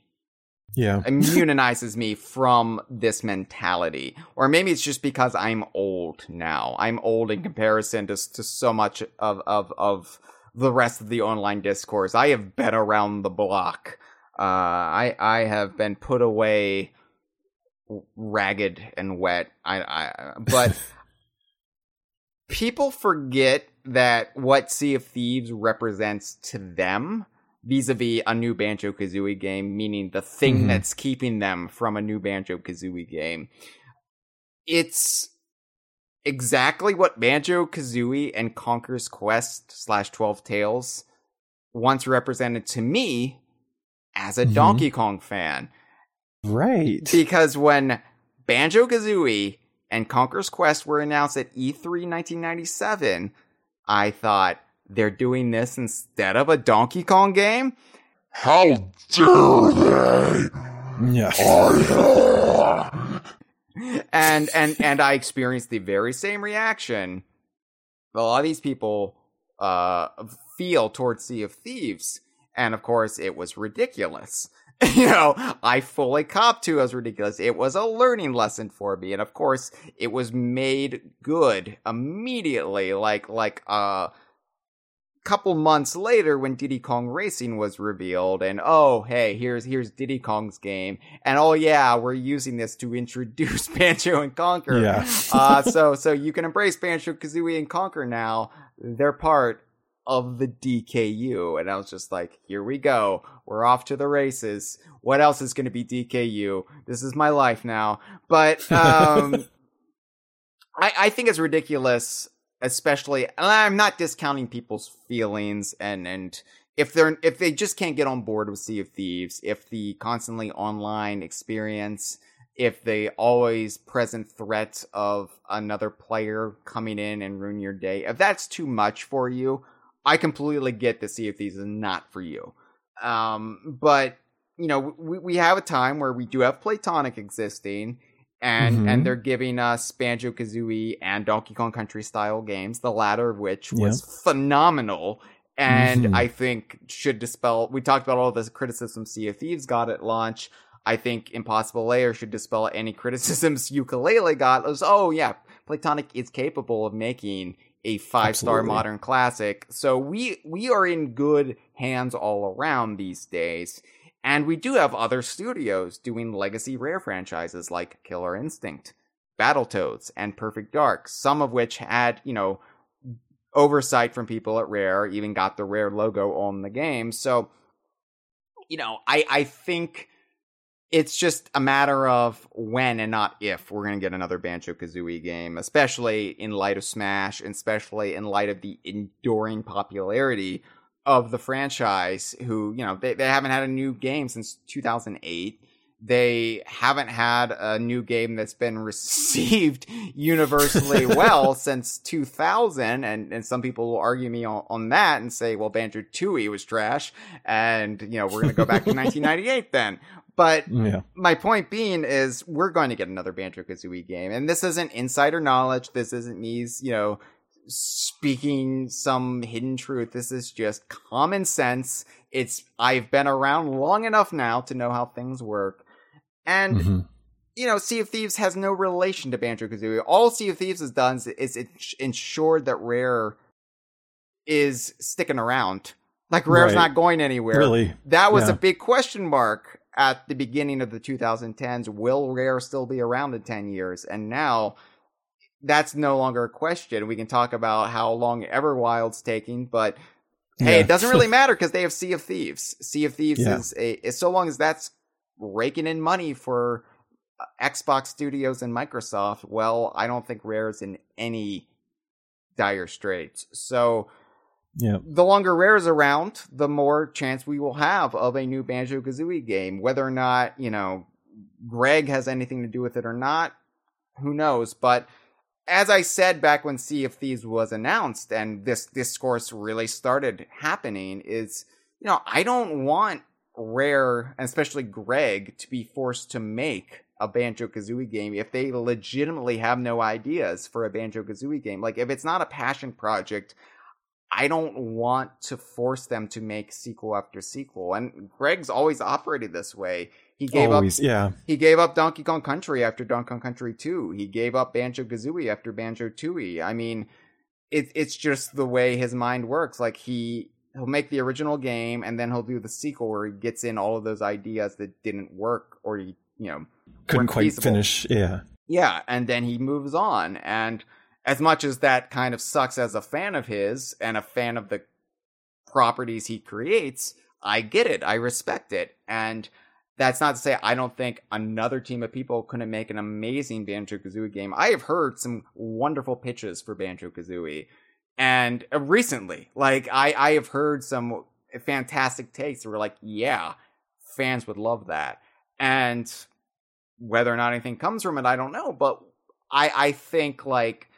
Yeah. immunizes me from this mentality. Or maybe it's just because I'm old now. I'm old in comparison to, to so much of, of, of the rest of the online discourse. I have been around the block. Uh, I I have been put away ragged and wet. I, I but people forget that what Sea of Thieves represents to them vis-a-vis a new Banjo Kazooie game, meaning the thing Mhm. that's keeping them from a new Banjo Kazooie game. It's exactly what Banjo Kazooie and Conker's Quest slash Twelve Tales once represented to me as a Mhm. Donkey Kong fan. Right. Because when Banjo Kazooie and Conker's Quest were announced at E E3 1997, I thought they're doing this instead of a Donkey Kong game. How dare they? yeah. And and and I experienced the very same reaction a lot of these people uh feel towards Sea of Thieves, and of course it was ridiculous. you know, I fully copped to was ridiculous. It was a learning lesson for me, and of course it was made good immediately, like like uh couple months later when Diddy Kong Racing was revealed and oh hey here's here's Diddy Kong's game. And oh yeah we're using this to introduce Banjo and Conker Yeah. uh so so you can embrace Banjo Kazooie and Conker now. They're part of the DKU and I was just like here we go. We're off to the races. What else is going to be DKU this is my life now. But um I, I think it's ridiculous, especially. And I'm not discounting people's feelings, and and if they're if they just can't get on board with Sea of Thieves, if the constantly online experience, if the always present threat of another player coming in and ruin your day, if that's too much for you, I completely get that Sea of Thieves is not for you. Um, but you know, we we have a time where we do have Playtonic existing and Mhm. and they're giving us Banjo Kazooie and Donkey Kong Country style games, the latter of which was phenomenal. And Mhm. I think should dispel. We talked about all the criticism Sea of Thieves got at launch. I think Impossible Lair should dispel any criticisms Yooka-Laylee got. It was, oh yeah, Playtonic is capable of making a five star modern classic. So we we are in good hands all around these days. And we do have other studios doing legacy rare franchises like Killer Instinct, Battletoads, and Perfect Dark, some of which had, you know, oversight from people at Rare, even got the Rare logo on the game. So, you know, I, I think it's just a matter of when and not if we're going to get another Banjo Kazooie game, especially in light of Smash, and especially in light of the enduring popularity of the franchise who, you know, they, they haven't had a new game since 2008. They haven't had a new game that's been received universally well since 2000. And, and some people will argue me on, on that and say, well, Banjo Tooie was trash. And, you know, we're going to go back to 1998 then. But Yeah. my point being is we're going to get another Banjo Kazooie game, and this isn't insider knowledge. This isn't me, you know, speaking some hidden truth. This is just common sense. It's I've been around long enough now to know how things work, and Mhm. you know, Sea of Thieves has no relation to Banjo Kazooie. All Sea of Thieves has done is, is it ensured that Rare is sticking around. Like Rare's Right. not going anywhere. Really. That was Yeah. a big question mark at the beginning of the 2010s. Will Rare still be around in 10 years? And now that's no longer a question. We can talk about how long Everwild's taking, but hey, Yeah. it doesn't really matter because they have Sea of Thieves. Sea of Thieves Yeah. is a is so long as that's raking in money for uh, Xbox Studios and Microsoft. Well, I don't think Rare's in any dire straits. So Yeah. the longer Rare's around, the more chance we will have of a new Banjo Kazooie game. Whether or not, you know, Gregg has anything to do with it or not, who knows? But as I said back when Sea of Thieves was announced and this discourse really started happening, is, you know, I don't want Rare, and especially Gregg, to be forced to make a Banjo Kazooie game if they legitimately have no ideas for a Banjo Kazooie game. Like, if it's not a passion project, I don't want to force them to make sequel after sequel. And Gregg's always operated this way. He gave Always. up Yeah. he gave up Donkey Kong Country after Donkey Kong Country 2. He gave up Banjo Kazooie after Banjo Tooie. I mean, it, it's just the way his mind works. Like he he'll make the original game and then he'll do the sequel where he gets in all of those ideas that didn't work or he you know Couldn't quite feasible. finish. Yeah. Yeah, and then he moves on. And as much as that kind of sucks as a fan of his and a fan of the properties he creates, I get it. I respect it. And that's not to say I don't think another team of people couldn't make an amazing Banjo Kazooie game. I have heard some wonderful pitches for Banjo Kazooie. And uh, recently, like, I, I have heard some fantastic takes that were like, yeah, fans would love that. And whether or not anything comes from it, I don't know. But I, I think like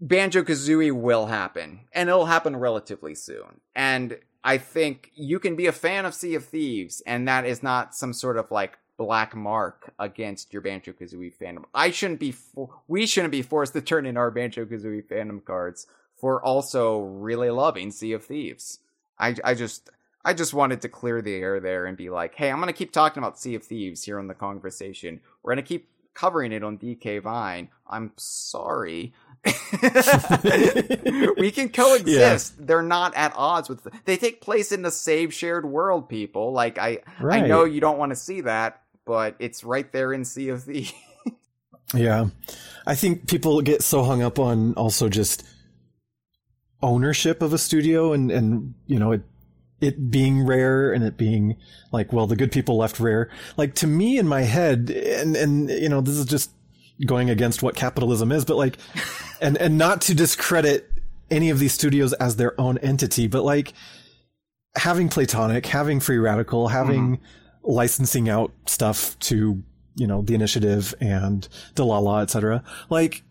Banjo Kazooie will happen, and it'll happen relatively soon. And I think you can be a fan of Sea of Thieves, and that is not some sort of like black mark against your Banjo Kazooie fandom. I shouldn't be, we shouldn't be forced to turn in our Banjo Kazooie fandom cards for also really loving Sea of Thieves. I, I just, I just wanted to clear the air there and be like, hey, I'm going to keep talking about Sea of Thieves here on the Kongversation. We're going to keep covering it on DK Vine. I'm sorry. we can coexist. They're not at odds with. They take place in the same shared world, people. Like I, I know you don't want to see that, but it's right there in Sea of Thieves. Yeah. I think people get so hung up on also just ownership of a studio and, and, you know, it, it being rare and it being like, well, the good people left rare. Like to me in my head, and, and, you know, this is just going against what capitalism is, but like, and, and not to discredit any of these studios as their own entity, but like having Playtonic, having Free Radical, having mm-hmm. licensing out stuff to, you know, the initiative and Dlala, etc. Like,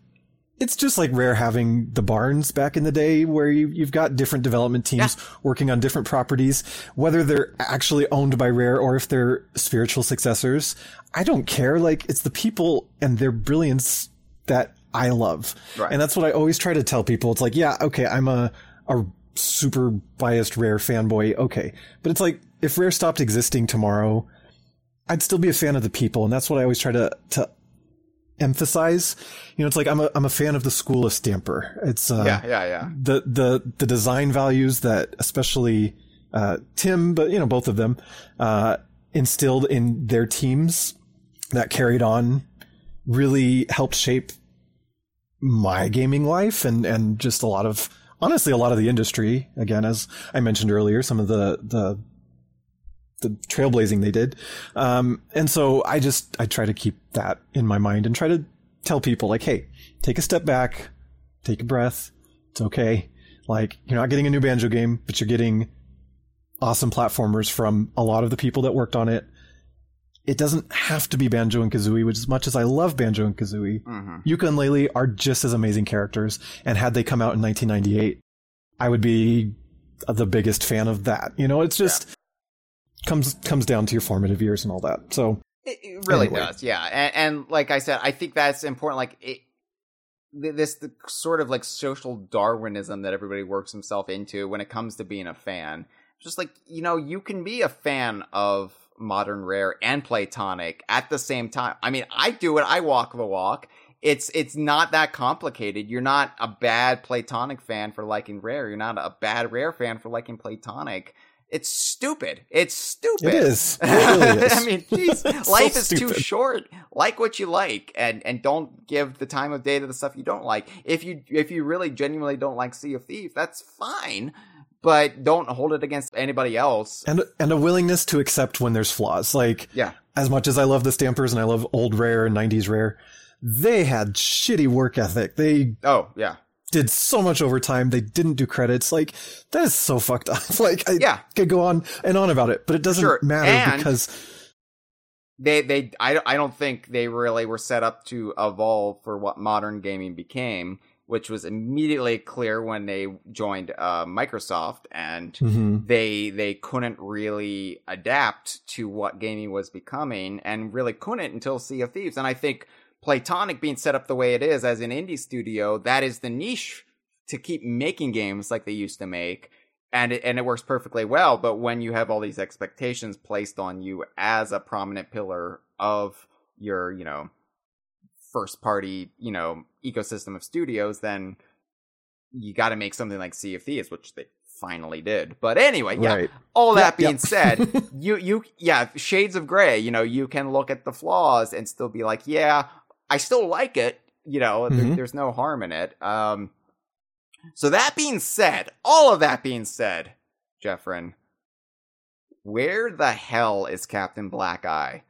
it's just like rare having the barns back in the day where you, you've got different development teams working on different properties, whether they're actually owned by Rare or if they're spiritual successors. I don't care. Like, it's the people and their brilliance that I love. Right. And that's what I always try to tell people. It's like, yeah, okay, I'm a, a super biased Rare fanboy. Okay. But it's like, if Rare stopped existing tomorrow, I'd still be a fan of the people. And that's what I always try to, to emphasize. You know, it's like, I'm a, I'm a fan of the school of Stamper. It's, uh, yeah, yeah, yeah. the the the design values that especially uh, Tim, but you know both of them uh, instilled in their teams that carried on really helped shape my gaming life and and just a lot of honestly a lot of the industry again as I mentioned earlier some of the the the trailblazing they did. Um and so I just I try to keep that in my mind and try to tell people like hey take a step back take a breath. It's okay. Like you're not getting a new banjo game but you're getting awesome platformers from a lot of the people that worked on it. It doesn't have to be Banjo and Kazooie, which as much as I love Banjo and Kazooie, hmm Yooka and Laylee are just as amazing characters. And had they come out in 1998, I would be the biggest fan of that. You know, it's just comes comes down to your formative years and all that. So It, it really Anyway. does, yeah. And, and like I said, I think that's important. Like it, this the sort of like social Darwinism that everybody works himself into when it comes to being a fan. Just like you know, you can be a fan of modern rare and Playtonic at the same time. I mean, I do it. I walk the walk. It's it's not that complicated. You're not a bad Playtonic fan for liking rare. You're not a bad rare fan for liking Playtonic. It's stupid. It's stupid. it is. It really is. I mean, geez, So life is too short. Like what you like, and and don't give the time of day to the stuff you don't like. If you if you really genuinely don't like Sea of Thieves, that's fine, but don't hold it against anybody else. and and a willingness to accept when there's flaws. Like Yeah, as much as I love the Stampers and I love old rare and 90s rare, they had shitty work ethic. They oh yeah, did so much overtime. They didn't do credits. Like that is so fucked up. like I Yeah. could go on and on about it, but it doesn't Sure. matter And- because they they I I don't think they really were set up to evolve for what modern gaming became. Which was immediately clear when they joined uh, Microsoft, and Mhm. they they couldn't really adapt to what gaming was becoming and really couldn't until Sea of Thieves. And I think Playtonic being set up the way it is as an indie studio, that is the niche to keep making games like they used to make. And it, and it works perfectly well, but when you have all these expectations placed on you as a prominent pillar of your, you know, first party, you know, ecosystem of studios, then you got to make something like Sea of Thieves, which they finally did. But anyway, yeah. Right. All that Yep, being yep. said, you you yeah, shades of gray. You know, you can look at the flaws and still be like, yeah, I still like it. You know, there- Mhm. there's no harm in it. Um, so that being said, all of that being said, Jeffrin, where the hell is Captain Black Eye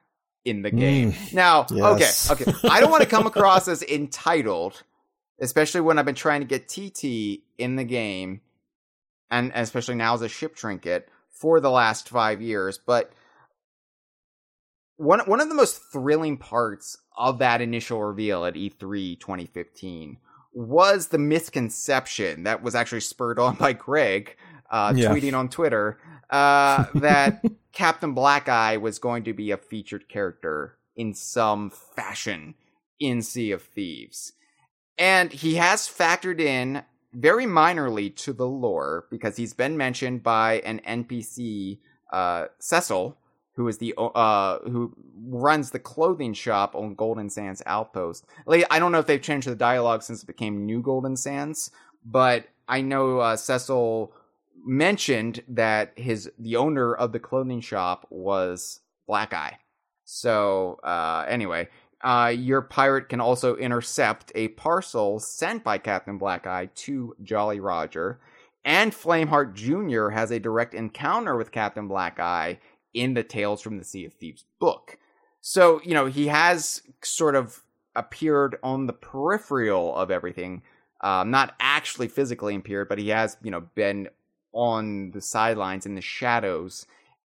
in the game? Now, Yes. okay, okay. I don't want to come across as entitled, especially when I've been trying to get TT in the game, and especially now as a ship trinket for the last five years. But one one of the most thrilling parts of that initial reveal at E E3 2015 was the misconception that was actually spurred on by Gregg uh, Yeah. tweeting on Twitter uh, that Captain Black Eye was going to be a featured character in some fashion in Sea of Thieves. And he has factored in very minorly to the lore because he's been mentioned by an NPC, uh, Cecil, who is the uh who runs the clothing shop on Golden Sands Outpost. Like, I don't know if they've changed the dialogue since it became New Golden Sands, but I know uh, Cecil mentioned that his the owner of the clothing shop was Black Eye. So uh, anyway, uh, your pirate can also intercept a parcel sent by Captain Black Eye to Jolly Roger, and Flameheart Jr. has a direct encounter with Captain Black Eye in the Tales from the Sea of Thieves book. So, you know, he has sort of appeared on the peripheral of everything, um, not actually physically appeared, but he has, you know, been on the sidelines in the shadows.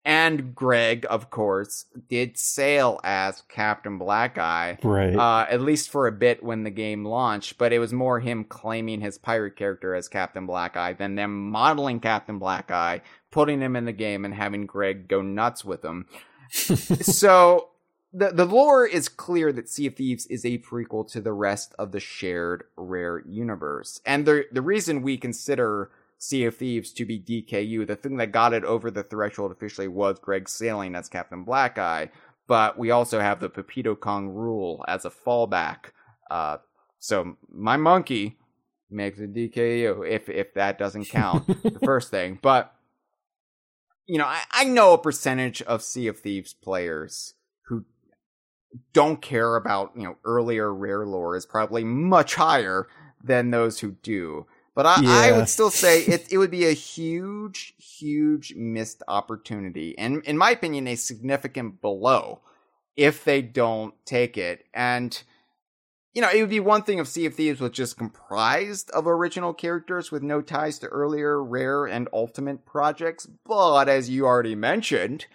And Gregg, of course, did sail as Captain Black Eye, Right. uh, at least for a bit when the game launched, but it was more him claiming his pirate character as Captain Black Eye than them modeling Captain Black Eye, putting him in the game, and having Gregg go nuts with him. so the the lore is clear that Sea of Thieves is a prequel to the rest of the shared Rare universe, and the the reason we consider Sea of Thieves to be DKU, the thing that got it over the threshold officially was Gregg sailing as Captain Black Eye, but we also have the Pepito Kong rule as a fallback. Uh, so my monkey makes a DKU if if that doesn't count, the first thing, but. You know, I, I know a percentage of Sea of Thieves players who don't care about, you know, earlier rare lore is probably much higher than those who do. But I, I would still say it, it would be a huge, huge missed opportunity. And in my opinion, a significant blow if they don't take it. And, you know, it would be one thing if Sea of Thieves was just comprised of original characters with no ties to earlier rare and ultimate projects. But as you already mentioned,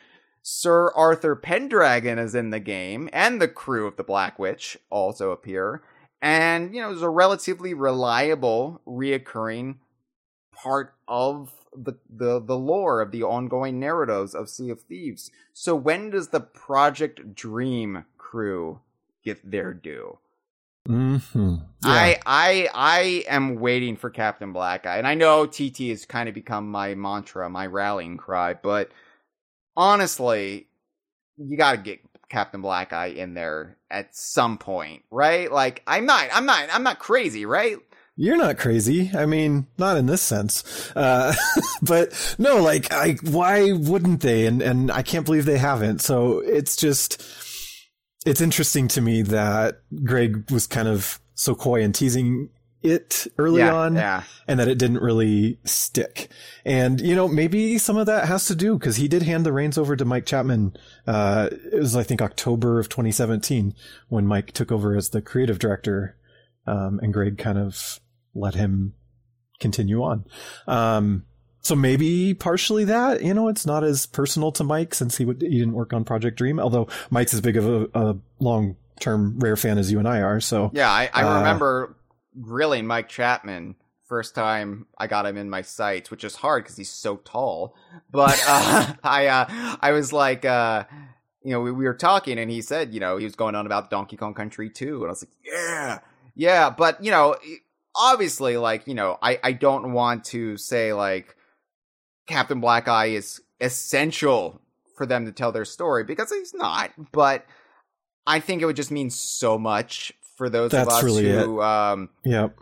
Sir Arthur Pendragon is in the game, and the crew of the Black Witch also appear. And, you know, is a relatively reliable, reoccurring part of the, the, the lore of the ongoing narratives of Sea of Thieves. So when does the Project Dream crew get their due? Hmm I I I am waiting for Captain Black Eye, and I know TT has kind of become my mantra, my rallying cry. But honestly, you got to get Captain Black Eye in there at some point, right? Like I'm not, I'm not, I'm not crazy, right? You're not crazy. I mean, not in this sense. Uh, but no, like, I, why wouldn't they? And, and I can't believe they haven't. So it's just, it's interesting to me that Gregg was kind of so coy and teasing it early yeah, on yeah. and that it didn't really stick. And, you know, maybe some of that has to do because he did hand the reins over to Mike Chapman. Uh, it was, I think, October of 2017 when Mike took over as the creative director. Um, and Gregg kind of let him continue on. Um, so maybe partially that, you know, it's not as personal to Mike since he would, he didn't work on Project Dream, although Mike's as big of a, a long term rare fan as you and I are. So Yeah, I, I Uh, remember grilling Mike Chapman first time I got him in my sights, which is hard because he's so tall. But uh, I uh, I was like, uh, you know, we, we were talking, and he said, you know, he was going on about Donkey Kong Country 2, and I was like, yeah, yeah. But you know, obviously, like you know, I I don't want to say like Captain Black Eye is essential for them to tell their story because he's not, but. I think it would just mean so much for those of us really who um Yep.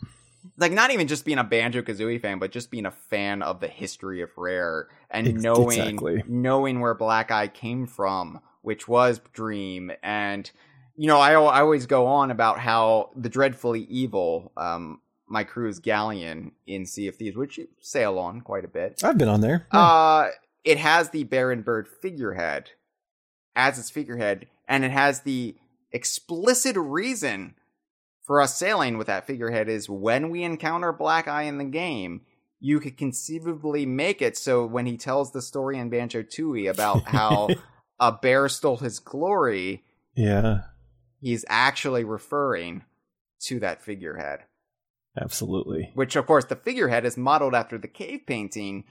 like not even just being a Banjo Kazooie fan, but just being a fan of the history of Rare and Ex- knowing exactly. knowing where Black Eye came from, which was Dream, and you know I I always go on about how the dreadfully evil, um, my crew's galleon in Sea of Thieves, which you sail on quite a bit. I've been on there. Yeah. Uh, it has the Baron Bird figurehead as its figurehead, and it has the explicit reason for us sailing with that figurehead is when we encounter Black Eye in the game, you could conceivably make it so when he tells the story in Banjo Tooie about how a bear stole his glory, yeah, he's actually referring to that figurehead. Absolutely. which of course the figurehead is modeled after the cave painting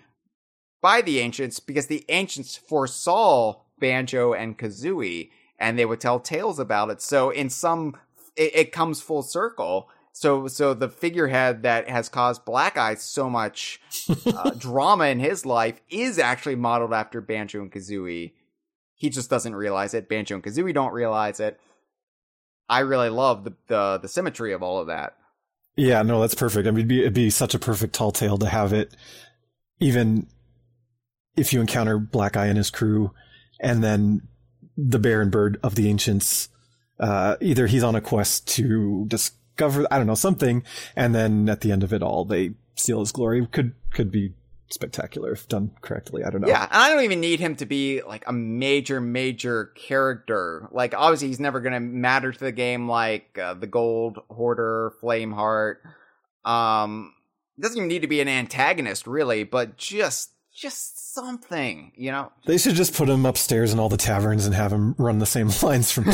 by the ancients because the ancients foresaw banjo and kazooie and they would tell tales about it. So in some it, it comes full circle. So so the figurehead that has caused black eye so much uh, drama in his life is actually modeled after banjo and kazooie. He just doesn't realize it. Banjo and kazooie don't realize it. I really love the the, the symmetry of all of that Yeah, no, that's perfect. I mean, it'd be, it'd be such a perfect tall tale to have it, even if you encounter Black Eye and his crew, and then the Baron Bird of the Ancients. Uh, either he's on a quest to discover, I don't know, something, and then at the end of it all, they steal his glory. Could could be spectacular if done correctly. I don't know. Yeah, and I don't even need him to be like a major, major character. Like, obviously, he's never going to matter to the game like uh, the Gold Hoarder, Flameheart. Um, doesn't even need to be an antagonist, really, but just, just something, you know? They should just put him upstairs in all the taverns and have him run the same lines from.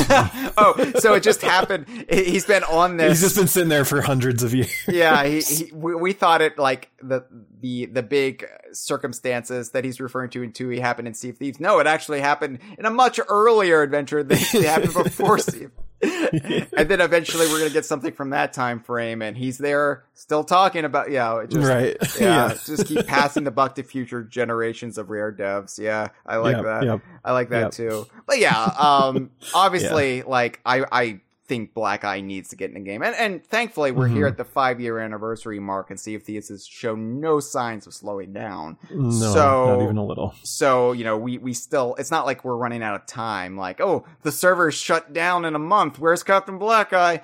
oh, so it just happened. he- He's been on this. He's just been sitting there for hundreds of years. yeah, he, he we, we thought it like the the the big circumstances that he's referring to in he happened in Sea of Thieves. No, it actually happened in a much earlier adventure than it happened before Sea of and then eventually we're gonna get something from that time frame, and he's there still talking about yeah, it just, right. yeah, yeah. just keep passing the buck to future generations of rare devs. Yeah, I like Yep, that. yep. I like that Yep. too. But yeah, um, obviously, like I, I think Black Eye needs to get in the game, and and thankfully we're here Mhm. at the five year anniversary mark, and Sea of Thieves has shown no signs of slowing down. No, So- not even a little. So you know, we we still, it's not like we're running out of time. Like, oh, the server's shut down in a month. Where's Captain Black Eye?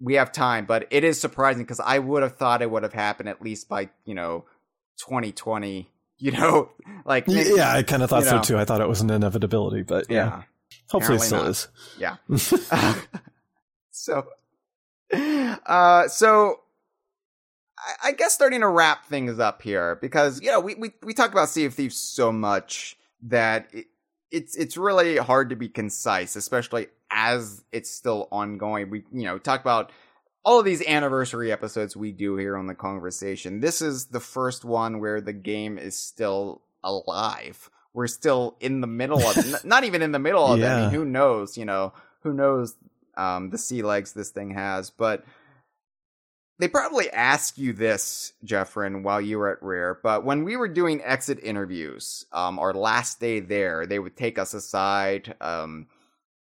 We have time, but it is surprising because I would have thought it would have happened at least by you know, 2020. You know, like Y- Yeah, I kind of thought so know. too. I thought it was an inevitability, but yeah, yeah. Hopefully it still not. is. Yeah. so, uh, so I, I guess starting to wrap things up here because you know we we we talk about Sea of Thieves so much that it, it's it's really hard to be concise, especially as it's still ongoing. We you know talk about all of these anniversary episodes we do here on the Kongversation. This is the first one where the game is still alive. We're still in the middle of n- not even in the middle of it. I mean, who knows, you know, who knows um the sea legs this thing has, but they probably ask you this, Jeffrin, while you were at Rare, but when we were doing exit interviews, um, our last day there, they would take us aside, um,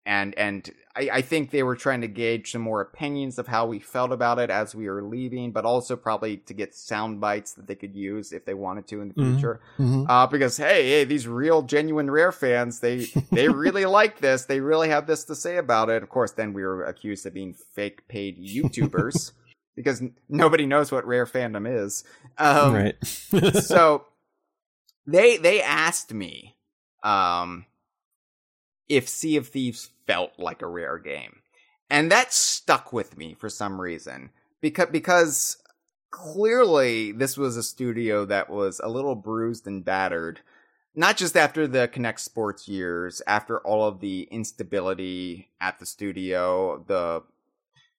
and and I, I think they were trying to gauge some more opinions of how we felt about it as we were leaving, but also probably to get sound bites that they could use if they wanted to in the Mhm. future. Mhm. Uh, because hey, hey, these real genuine rare fans, they they really like this. They really have this to say about it. Of course, then we were accused of being fake paid YouTubers because n- nobody knows what rare fandom is. Um, right. so they they asked me um if Sea of Thieves felt like a rare game. And that stuck with me for some reason. Because because clearly this was a studio that was a little bruised and battered. Not just after the Kinect Sports years, after all of the instability at the studio, the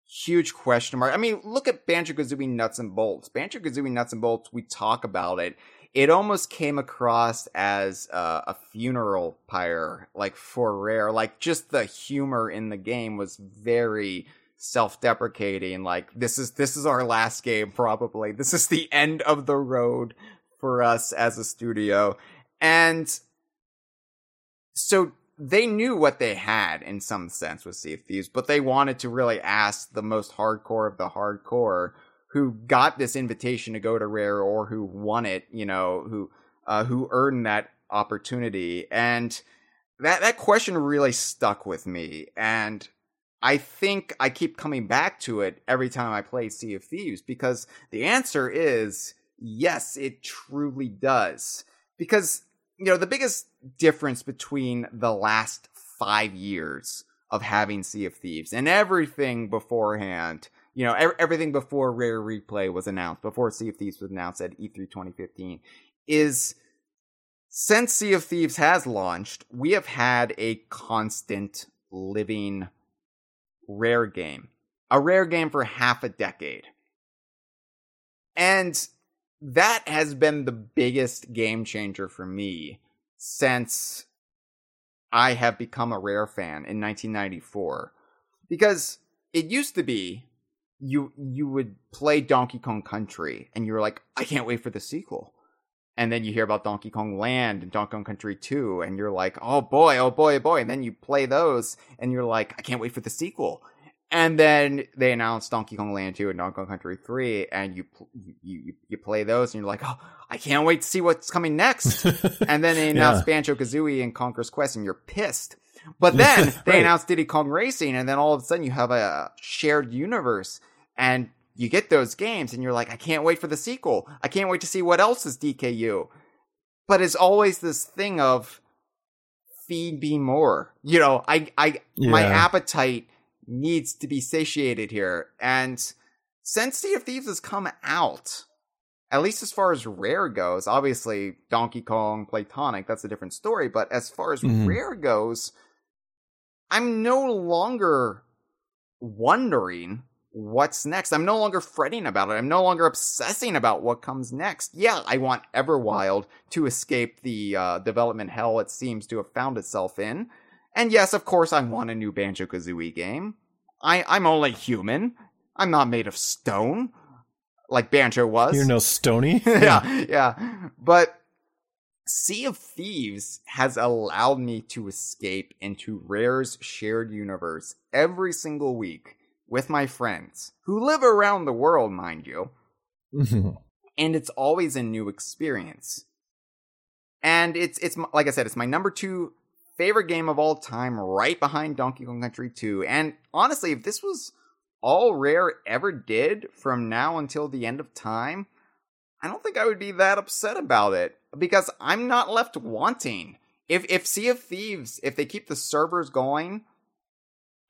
huge question mark. I mean, look at Banjo Kazooie Nuts and Bolts. Banjo Kazooie Nuts and Bolts, we talk about it. It almost came across as uh, a funeral pyre, like for Rare. Like just the humor in the game was very self-deprecating. Like this is this is our last game, probably. This is the end of the road for us as a studio, and so they knew what they had in some sense with Sea of Thieves, but they wanted to really ask the most hardcore of the hardcore who got this invitation to go to Rare or who won it, you know, who uh, who earned that opportunity. And that that question really stuck with me. And I think I keep coming back to it every time I play Sea of Thieves because the answer is yes, it truly does. Because, you know, the biggest difference between the last five years of having Sea of Thieves and everything beforehand, you know, everything before Rare Replay was announced, before Sea of Thieves was announced at E3 2015, is since Sea of Thieves has launched, we have had a constant living rare game. A rare game for half a decade. And that has been the biggest game changer for me since I have become a rare fan in 1994. Because it used to be you you would play Donkey Kong Country and you were like, I can't wait for the sequel. And then you hear about Donkey Kong Land and Donkey Kong Country 2, and you're like, oh boy, oh boy, oh boy. And then you play those and you're like, I can't wait for the sequel. And then they announced Donkey Kong Land 2 and Donkey Kong Country 3, and you you you play those, and you're like, oh, I can't wait to see what's coming next. and then they announced yeah. Banjo Kazooie and Conker's Quest, and you're pissed. But then right. they announced Diddy Kong Racing, and then all of a sudden you have a shared universe, and you get those games, and you're like, I can't wait for the sequel. I can't wait to see what else is DKU. But it's always this thing of feed me more. You know, I I yeah. my appetite needs to be satiated here. And since Sea of Thieves has come out, at least as far as Rare goes, obviously Donkey Kong, Playtonic, that's a different story. But as far as mm-hmm. Rare goes, I'm no longer wondering what's next. I'm no longer fretting about it. I'm no longer obsessing about what comes next. Yeah, I want Everwild to escape the uh, development hell it seems to have found itself in. And yes, of course, I want a new Banjo Kazooie game. I, I'm only human. I'm not made of stone, like Banjo was. You're no stony. yeah, yeah. But Sea of Thieves has allowed me to escape into Rare's shared universe every single week with my friends who live around the world, mind you. And it's always a new experience. And it's it's like I said, it's my number two favorite game of all time, right behind Donkey Kong Country 2. And honestly, if this was all Rare ever did from now until the end of time, I don't think I would be that upset about it because I'm not left wanting. If if Sea of Thieves, if they keep the servers going,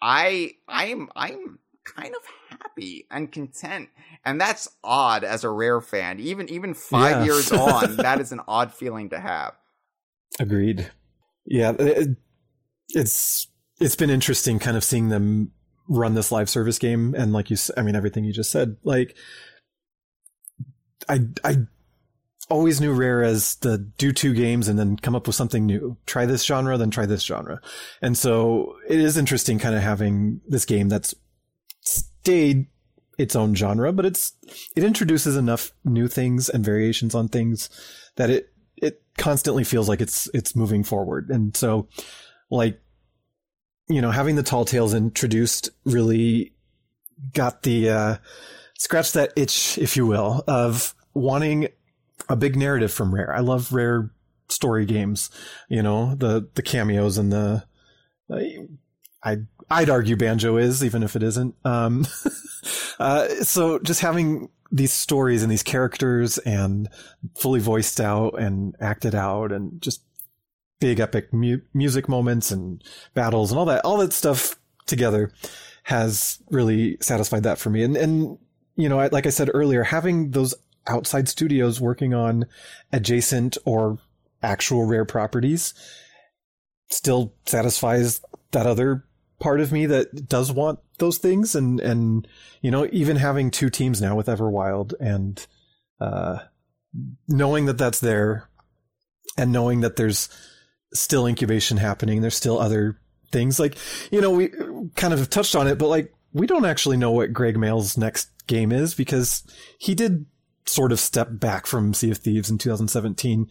I I'm I'm kind of happy and content. And that's odd as a rare fan. Even even 5 yeah. years on, that is an odd feeling to have. Agreed. Yeah, it, it's it's been interesting kind of seeing them run this live service game and like you I mean everything you just said like I I always knew Rare as the do two games and then come up with something new. Try this genre, then try this genre. And so it is interesting kind of having this game that's stayed its own genre, but it's it introduces enough new things and variations on things that it it constantly feels like it's it's moving forward. And so like you know, having the tall tales introduced really got the uh scratched that itch, if you will, of wanting a big narrative from Rare. I love Rare story games, you know, the the cameos and the I I'd argue Banjo is, even if it isn't. Um, uh, so just having these stories and these characters and fully voiced out and acted out and just big epic mu- music moments and battles and all that all that stuff together has really satisfied that for me and and you know like I said earlier having those outside studios working on adjacent or actual rare properties still satisfies that other part of me that does want those things and and you know even having two teams now with Everwild and uh, knowing that that's there and knowing that there's still incubation happening there's still other things like you know we kind of touched on it but like we don't actually know what Gregg Mayles' next game is because he did sort of step back from Sea of Thieves in 2017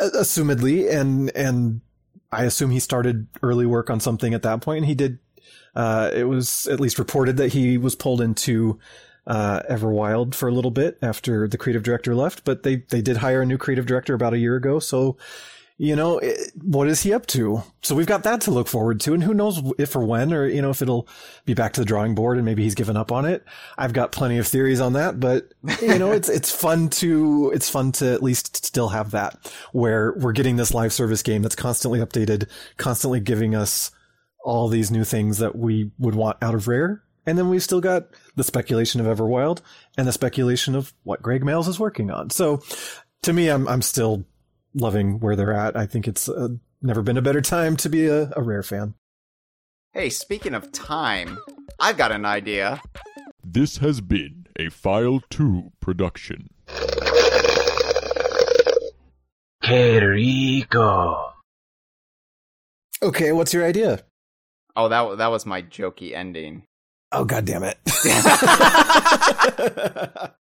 assumedly and and I assume he started early work on something at that point, and he did. Uh, it was at least reported that he was pulled into uh, Everwild for a little bit after the creative director left, but they they did hire a new creative director about a year ago, so you know, it, what is he up to? So we've got that to look forward to. And who knows if or when, or, you know, if it'll be back to the drawing board and maybe he's given up on it. I've got plenty of theories on that, but, you know, it's, it's fun to, it's fun to at least still have that where we're getting this live service game that's constantly updated, constantly giving us all these new things that we would want out of Rare. And then we've still got the speculation of Everwild and the speculation of what Gregg Mayles is working on. So to me, I'm, I'm still loving where they're at. I think it's uh, never been a better time to be a, a rare fan. Hey, speaking of time, I've got an idea. This has been a File 2 production. Que rico. Okay, what's your idea? Oh, that that was my jokey ending. Oh god damn it.